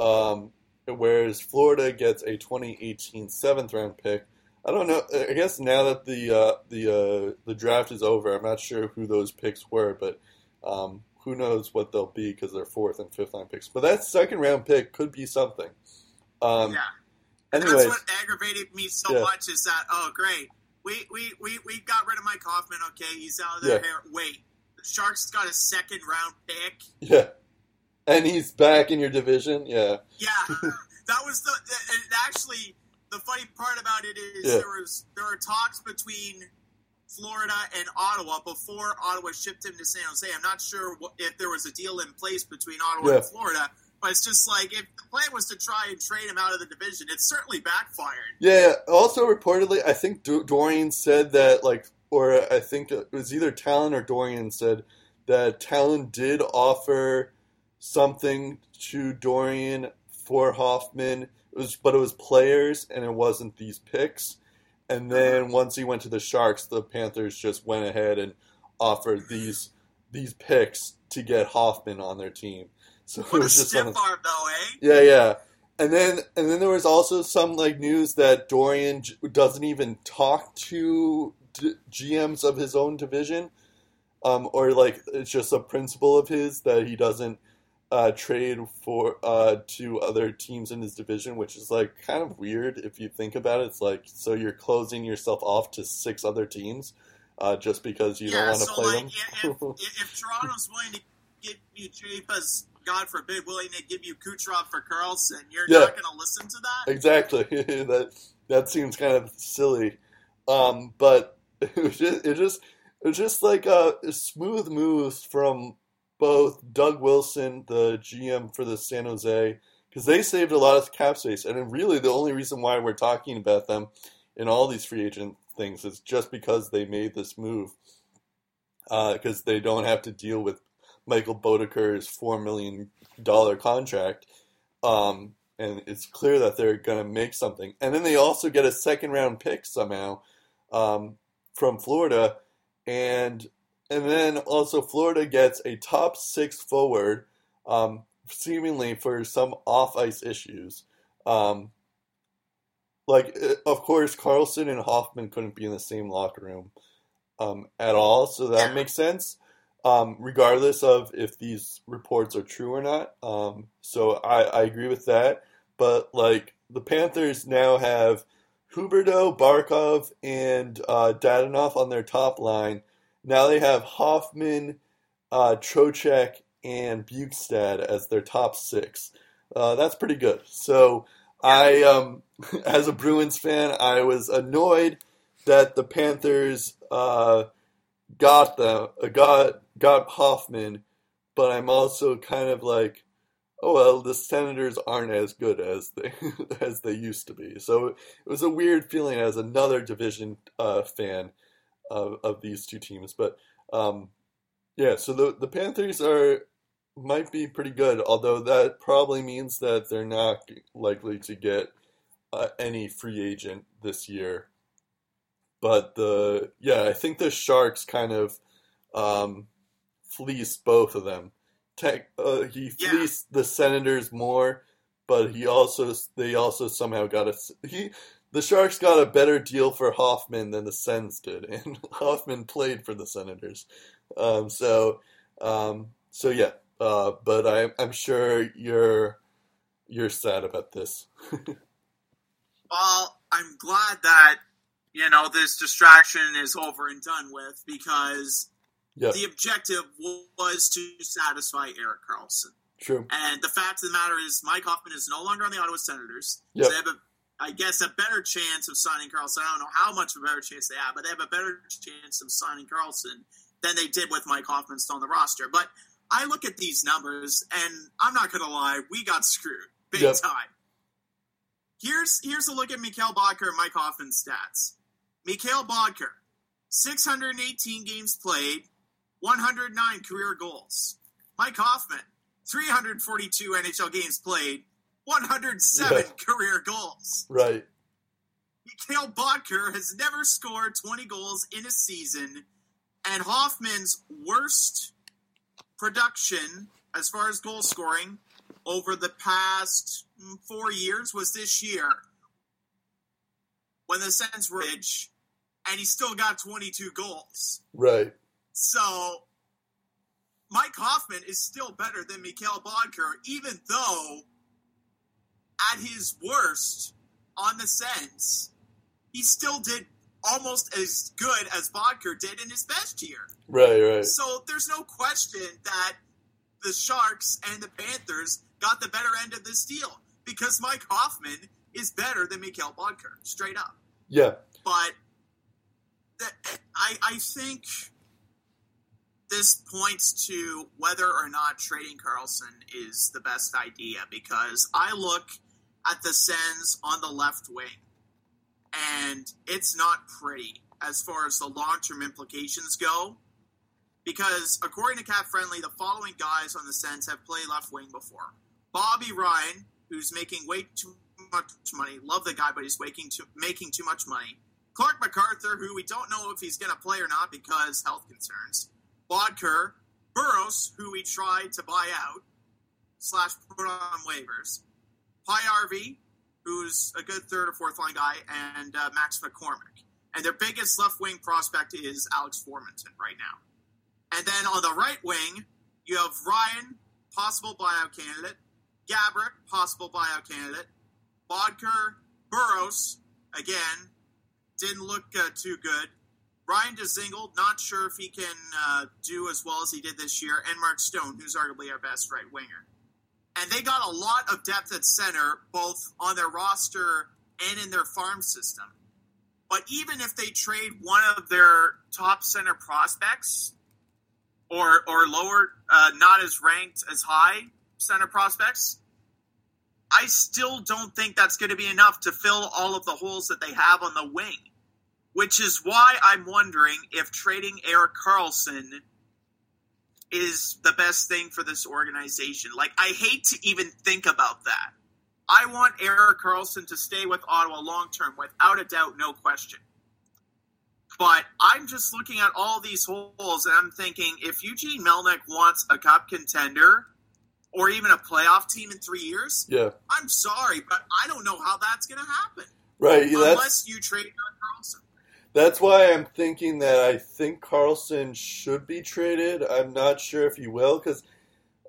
Um, whereas Florida gets a 2018 seventh round pick. I don't know. I guess now that the uh, the uh, the draft is over, I'm not sure who those picks were, but um, who knows what they'll be because they're fourth and fifth round picks. But that second round pick could be something. Um, yeah. Anyways, That's what aggravated me so Yeah. much is that oh great we, we we we got rid of Mike Hoffman okay he's out of there Yeah. wait the Sharks got a second round pick yeah, and he's back in your division. Yeah, yeah *laughs* that was the and actually the funny part about it is Yeah. there was there were talks between Florida and Ottawa before Ottawa shipped him to San Jose I'm not sure what, if there was a deal in place between Ottawa Yeah. and Florida but it's just like if the plan was to try and trade him out of the division it certainly backfired yeah. Also, reportedly, I think Dorion said that like, or I think it was either Tallon or Dorion said that Tallon did offer something to Dorion for Hoffman. It was, but it was players and it wasn't these picks. and then once he went to the Sharks, the Panthers just went ahead and offered these these picks to get Hoffman on their team. So what it was just stiff arm, though, eh? Yeah, yeah. And then and then there was also some like news that Dorion doesn't even talk to d- GMs of his own division, um, or like it's just a principle of his that he doesn't uh, trade for uh, to other teams in his division, which is like kind of weird if you think about it. It's like so you're closing yourself off to six other teams uh, just because you yeah, don't want to so play like, them. if, *laughs* if, if Toronto's willing to give you Chivas, God forbid, willing to give you Kucherov for Karlsson, you're Yeah. not going to listen to that. Exactly. *laughs* that that seems kind of silly, um, but *laughs* it was just it just it was just like a smooth moves from both Doug Wilson, the GM for the San Jose, because they saved a lot of cap space, and really the only reason why we're talking about them in all these free agent things is just because they made this move, because they don't have to deal with Michael Boedker's four million dollar contract. Um, and it's clear that they're going to make something. And then they also get a second round pick somehow um, from Florida, and and then also Florida gets a top six forward, um, seemingly for some off ice issues. Um, like uh, of course, Karlsson and Hoffman couldn't be in the same locker room um, at all, so that makes sense. Um, regardless of if these reports are true or not. Um, so I, I agree with that. But like the Panthers now have Huberdeau, Barkov, and uh, Dadonov on their top line. Now they have Hoffman, uh, Trocheck, and Bjugstad as their top six. Uh, that's pretty good. So I, um, *laughs* as a Bruins fan, I was annoyed that the Panthers uh, got the uh, got got Hoffman, but I'm also kind of like, oh well, the Senators aren't as good as they *laughs* as they used to be. So it was a weird feeling as another division uh, fan of, of these two teams. But um, yeah, so the the Panthers are might be pretty good, although that probably means that they're not likely to get uh, any free agent this year. But the yeah, I think the Sharks kind of um, fleeced both of them. Tech, uh, he Yeah. fleeced the Senators more, but he also they also somehow got a he the Sharks got a better deal for Hoffman than the Sens did, *laughs* and Hoffman played for the Senators. Um, so um, so yeah, uh, but I'm I'm sure you're you're sad about this. *laughs* Well, I'm glad that you know this distraction is over and done with because Yeah, the objective was to satisfy Erik Karlsson. true. And the fact of the matter is, Mike Hoffman is no longer on the Ottawa Senators. Yep. So they have, a, I guess, a better chance of signing Karlsson. I don't know how much of a better chance they have, but they have a better chance of signing Karlsson than they did with Mike Hoffman still on the roster. But I look at these numbers, and I'm not going to lie, we got screwed big Yep. time. Here's here's a look at Mikhail Boedker and Mike Hoffman's stats. Mikhail Boedker, 618 games played, 109 career goals. Mike Hoffman, 342 NHL games played, 107 Yeah. career goals. Right. Mikhail Boedker has never scored 20 goals in a season, and Hoffman's worst production as far as goal scoring over the past four years was this year when the Sens were rich, and he still got 22 goals. Right. So Mike Hoffman is still better than Mikhail Boedker, even though at his worst on the Sens, he still did almost as good as Boedker did in his best year. Right. Right. So there's no question that the Sharks and the Panthers got the better end of this deal because Mike Hoffman is better than Mikhail Boedker, straight up Yeah. but the, I, I think this points to whether or not trading Karlsson is the best idea because I look at the Sens on the left wing and it's not pretty as far as the long term implications go. Because according to Cap Friendly, the following guys on the Sens have played left wing before Bobby Ryan, who's making way too much money. Love the guy, but he's making too, making too much money. Clarke MacArthur, who we don't know if he's going to play or not because health concerns. Boedker, Burrows, who we tried to buy out slash put on waivers. Pi RV, who's a good third or fourth line guy, and uh, Max McCormick. And their biggest left wing prospect is Alex Formenton right now. And then on the right wing, you have Ryan, possible buyout candidate, Gaborik, possible buyout candidate, Boedker, Burrows, again, didn't look uh, too good. Ryan Dzingel, not sure if he can uh, do as well as he did this year, and Mark Stone, who's arguably our best right winger. And they got a lot of depth at center, both on their roster and in their farm system. But even if they trade one of their top center prospects, or or lower, uh, not as ranked as high center prospects, I still don't think that's going to be enough to fill all of the holes that they have on the wing. Which is why I'm wondering if trading Erik Karlsson is the best thing for this organization. Like, I hate to even think about that. I want Erik Karlsson to stay with Ottawa long term, without a doubt, no question. But I'm just looking at all these holes and I'm thinking if Eugene Melnyk wants a cup contender or even a playoff team in three years, Yeah. I'm sorry, but I don't know how that's going to happen Right. yeah, That's unless you trade Erik Karlsson. That's why I'm thinking that I think Karlsson should be traded. I'm not sure if he will because,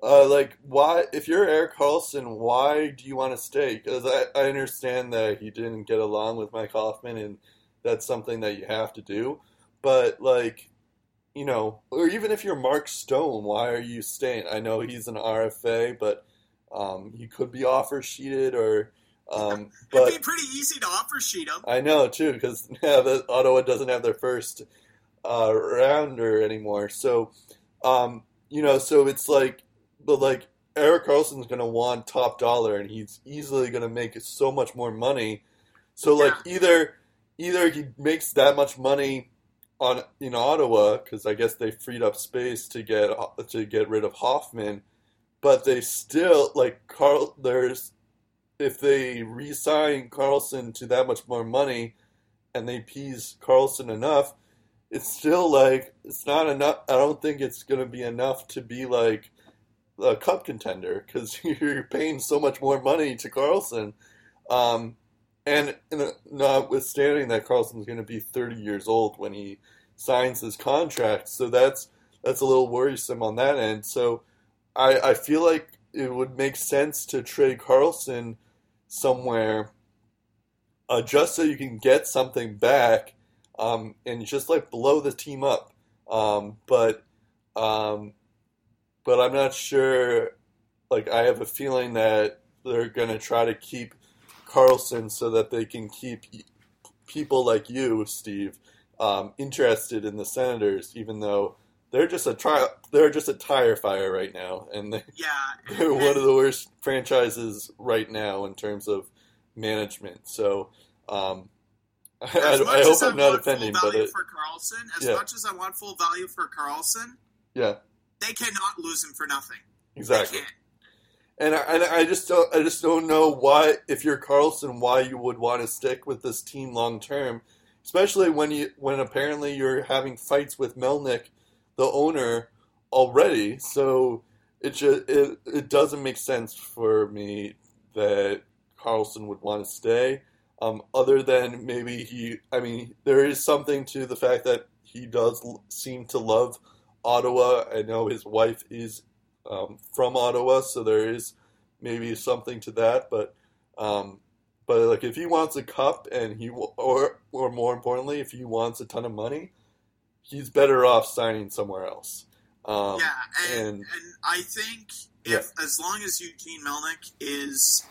uh, like, why? If you're Erik Karlsson, why do you want to stay? Because I, I understand that he didn't get along with Mike Hoffman, and that's something that you have to do. But like, you know, or even if you're Mark Stone, why are you staying? I know he's an RFA, but um, he could be offer sheeted or. Um, *laughs* but It'd be pretty easy to offer sheet him. I know too, because *laughs* yeah, the, Ottawa doesn't have their first uh, rounder anymore. So, um, you know, so it's like, but like Erik Karlsson's going to want top dollar, and he's easily going to make so much more money. So, like, either either he makes that much money on in Ottawa because I guess they freed up space to get to get rid of Hoffman, but they still like Carl. There's if they re-sign Karlsson to that much more money and they appease Karlsson enough, it's still like it's not enough. I don't think it's going to be enough to be like a cup contender because *laughs* you're paying so much more money to Karlsson. Um, and, and notwithstanding that Karlsson's going to be 30 years old when he signs his contract, so that's that's a little worrisome on that end. So I, I feel like it would make sense to trade Karlsson somewhere uh, just so you can get something back um, and just like blow the team up. Um, but um, but I'm not sure. Like I have a feeling that they're gonna try to keep Karlsson so that they can keep people like you, Steve, um, interested in the Senators, even though they're just a tri- they're just a tire fire right now, and they, Yeah, *laughs* they're one of the worst franchises right now in terms of management. So um, *laughs* I, I, hope I'm not offending, full but value it, for Karlsson, as Yeah. much as I want full value for Karlsson, yeah, they cannot lose him for nothing. exactly. And I, and I just don't I just don't know why if you're Karlsson why you would want to stick with this team long term, especially when you when apparently you're having fights with Melnyk, the owner, already. So it just it, it doesn't make sense for me that Karlsson would want to stay. Um, other than maybe he, I mean, there is something to the fact that he does seem to love Ottawa. I know his wife is um, from Ottawa, so there is maybe something to that. But um, but like if he wants a cup and he or or more importantly, if he wants a ton of money, he's better off signing somewhere else. Um, yeah, and, and- and I think if as long as Eugene Melnyk is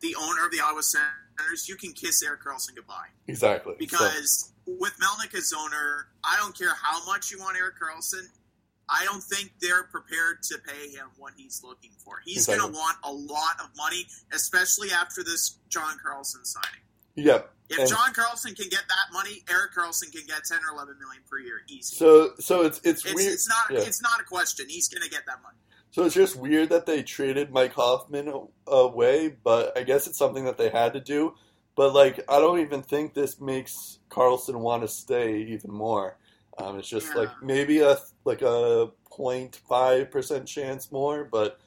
the owner of the Ottawa Senators, you can kiss Erik Karlsson goodbye. exactly. So- Because with Melnyk as owner, I don't care how much you want Erik Karlsson. I don't think they're prepared to pay him what he's looking for. He's going to want a lot of money, especially after this John Carlson signing. Yep. If And- John Carlson can get that money, Erik Karlsson can get ten or eleven million per year, easy. So so it's it's, it's, weird. it's not yeah. it's not a question. He's going to get that money. So it's just weird that they traded Mike Hoffman away, but I guess it's something that they had to do. But like, I don't even think this makes Karlsson want to stay even more. Um, it's just Yeah. like maybe a like a 0.5 percent chance more, but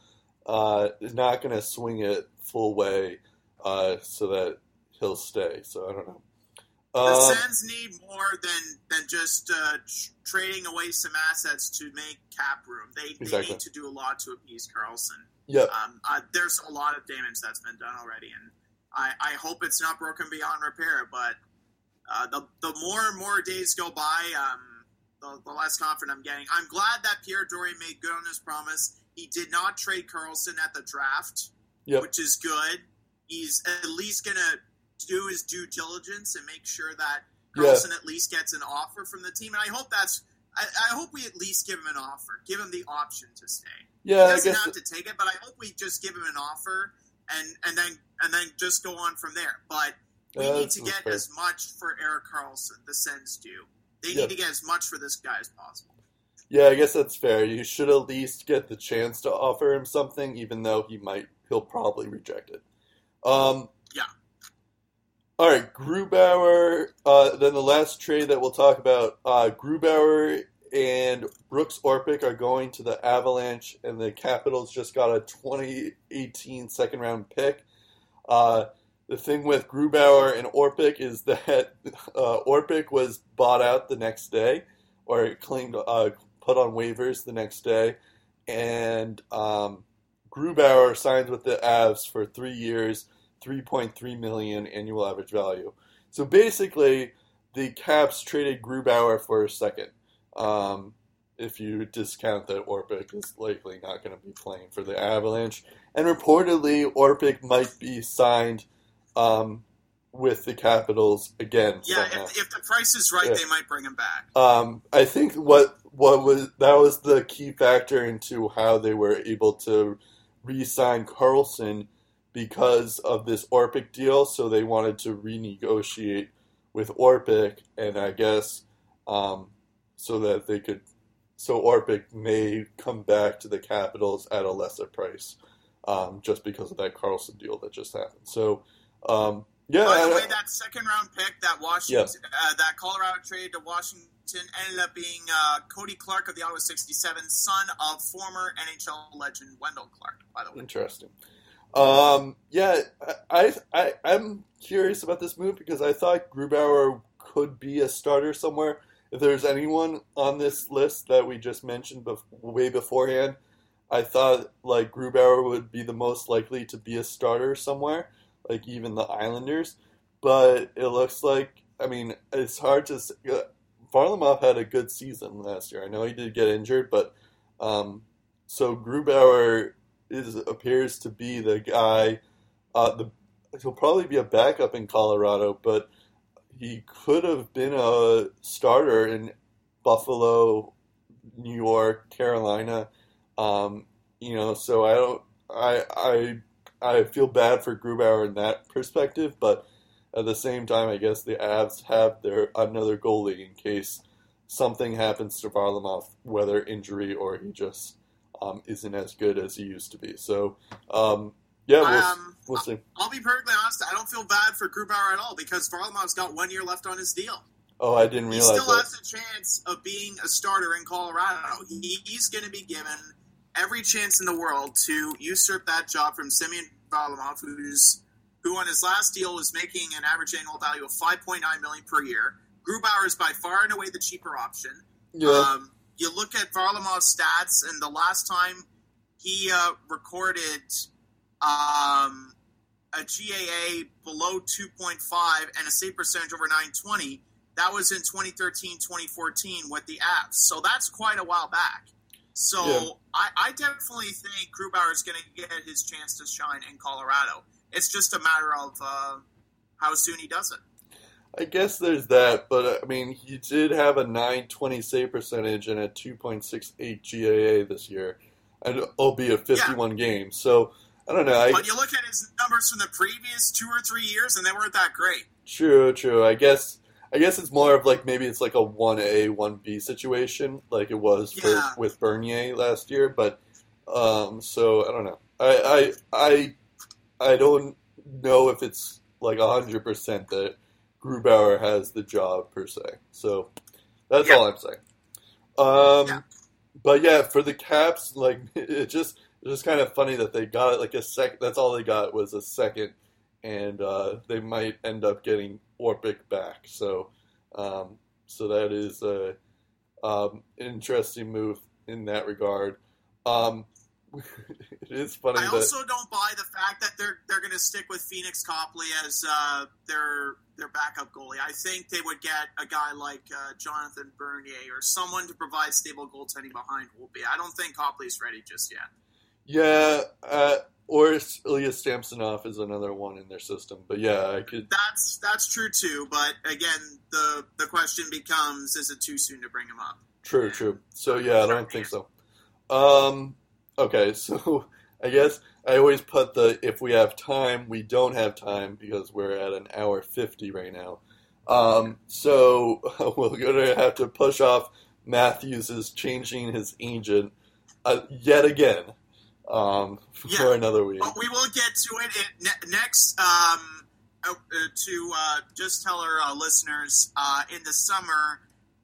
uh, it's not going to swing it full way uh, so that he'll stay. So I don't know. The Um, Sens need more than than just uh, tr- trading away some assets to make cap room. They, they Exactly. need to do a lot to appease Karlsson. yep. Um, uh, there's a lot of damage that's been done already, and I, I hope it's not broken beyond repair. But uh, the the more and more days go by, um, the, the less confident I'm getting. I'm glad that Pierre Dorion made good on his promise. He did not trade Karlsson at the draft, Yep. which is good. He's at least gonna do his due diligence and make sure that Yeah. Karlsson at least gets an offer from the team. And I hope that's. I, I hope we at least give him an offer, give him the option to stay Yeah, he doesn't have to take it, but I hope we just give him an offer and and then and then just go on from there. But we Yeah, need to get fair. as much for Erik Karlsson. The Sens do. They Yeah. need to get as much for this guy as possible. Yeah, I guess that's fair. You should at least get the chance to offer him something, even though he might, he'll probably reject it. Um, Yeah. All right, Grubauer. Uh, then the last trade that we'll talk about, uh, Grubauer and Brooks Orpik are going to the Avalanche, and the Capitals just got a 2018 second round pick. Uh, the thing with Grubauer and Orpik is that *laughs* uh, Orpik was bought out the next day, or claimed uh, put on waivers the next day, and um, Grubauer signed with the Avs for three years, 3.3 million annual average value. So basically, the Caps traded Grubauer for a second. Um, if you discount that Orpik is likely not going to be playing for the Avalanche, and reportedly Orpik might be signed um, with the Capitals again. Yeah, if, if the price is right, Yeah. they might bring him back. Um, I think what what was that was the key factor into how they were able to re-sign Carlson because of this Orpik deal. So they wanted to renegotiate with Orpik, and I guess um, so that they could, so Orpik may come back to the Capitals at a lesser price, um, just because of that Carlson deal that just happened. So. Um, yeah, By the way, that second round pick that Washington, uh, that Colorado traded to Washington ended up being uh, Kody Clark of the Ottawa 67, son of former NHL legend Wendel Clark. By the way, Interesting. Um, yeah, I, I I'm curious about this move because I thought Grubauer could be a starter somewhere. If there's anyone on this list that we just mentioned bef- way beforehand, I thought like Grubauer would be the most likely to be a starter somewhere, like even the Islanders. But it looks like I mean it's hard to. s- uh, Varlamov had a good season last year. I know he did get injured, but um, so Grubauer is appears to be the guy. Uh, the he'll probably be a backup in Colorado, but he could have been a starter in Buffalo, New York, Carolina. Um, you know, so I don't. I I I feel bad for Grubauer in that perspective, but at the same time, I guess the Avs have their another goalie in case something happens to Varlamov, whether injury or he just um, isn't as good as he used to be. So, um, yeah, we'll, Um, we'll see. I'll be perfectly honest. I don't feel bad for Grubauer at all because Varlamov's got one year left on his deal. Oh, I didn't realize. He still that. has a chance of being a starter in Colorado. He, he's going to be given every chance in the world to usurp that job from Semyon Varlamov, who's who on his last deal was making an average annual value of 5.9 million per year. Grubauer is by far and away the cheaper option. Yeah, Um, you look at Varlamov's stats, and the last time he uh, recorded um, a GAA below 2.5 and a save percentage over 920, that was in 2013 2014 with the Avs. So that's quite a while back. So Yeah. I, I definitely think Grubauer is going to get his chance to shine in Colorado. It's just a matter of uh, how soon he does it. I guess there's that, but uh, I mean, he did have a 920 save percentage and a 2.68 GAA this year, and albeit 51 games. So I don't know. I, But you look at his numbers from the previous two or three years, and they weren't that great. True, true. I guess I guess it's more of like maybe it's like a one A, one B situation, like it was for with Bernier last year. But um, so I don't know. I I I I don't know if it's like hundred percent that Grubauer has the job per se. So that's Yeah. all I'm saying. Um, Yeah. but yeah, for the Caps, like *laughs* it just it's just kind of funny that they got it like a sec. That's all they got was a second, and uh, they might end up getting Orpik back. So, um, so that is a um, interesting move in that regard. Um, *laughs* it is funny I that also don't buy the fact that they're they're going to stick with Pheonix Copley as uh, their their backup goalie. I think they would get a guy like uh, Jonathan Bernier or someone to provide stable goaltending behind Holtby. I don't think Copley's ready just yet. yeah, uh, or Ilya Samsonov is another one in their system. But yeah, I could. That's that's true too. But again, the the question becomes: Is it too soon to bring him up? True, true. So yeah, I don't think so. Um, okay, *laughs* so I guess I always put the if we have time, we don't have time because we're at an hour fifty right now. Um, so *laughs* we're gonna have to push off Matthews is changing his agent uh, yet again um, *laughs* for Yeah. another week. But we will get to it in, ne- next. Um, uh, uh, to uh, just tell our uh, listeners, uh, in the summer,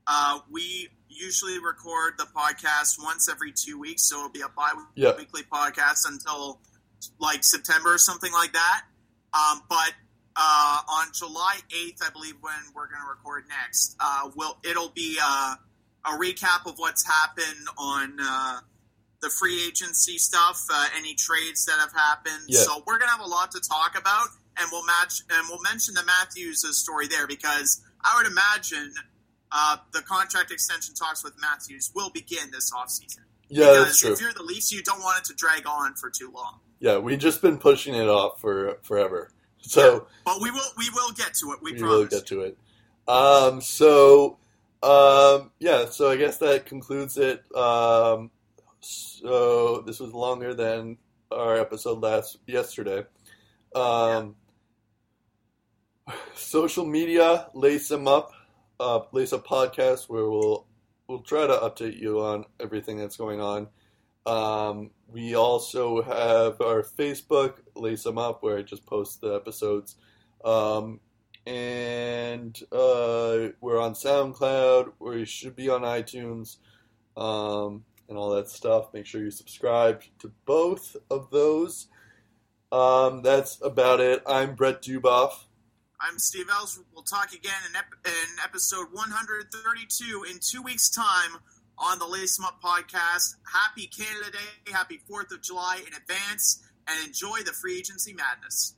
uh, we usually record the podcast once every two weeks, so it'll be a bi-weekly podcast until like September or something like that. Um, but uh, on July eighth, I believe, when we're going to record next, uh, will it'll be uh, a recap of what's happened on. Uh, the free agency stuff, uh, any trades that have happened. Yeah. So we're gonna have a lot to talk about, and we'll match and we'll mention the Matthews story there because I would imagine uh, the contract extension talks with Matthews will begin this offseason. yeah, because that's true. if you're the Leafs, you don't want it to drag on for too long. Yeah, we've just been pushing it off for forever. So. But we will we will get to it. We, we promise. will get to it. Um, so, um, yeah, so I guess that concludes it. Um, so this was longer than our episode last yesterday. Um, *sighs* Social media, lace them up, uh, lace a podcast where we'll we'll try to update you on everything that's going on. Um, we also have our Facebook, Lace Them Up, where I just post the episodes. Um, and uh, we're on SoundCloud. We should be on iTunes um, and all that stuff. Make sure you subscribe to both of those. Um, that's about it. I'm Brett Duboff. I'm Steve Els. We'll talk again in, ep- in episode 132 in two weeks' time on the Lace 'em Up podcast. Happy Canada Day, happy 4th of July in advance, and enjoy the free agency madness.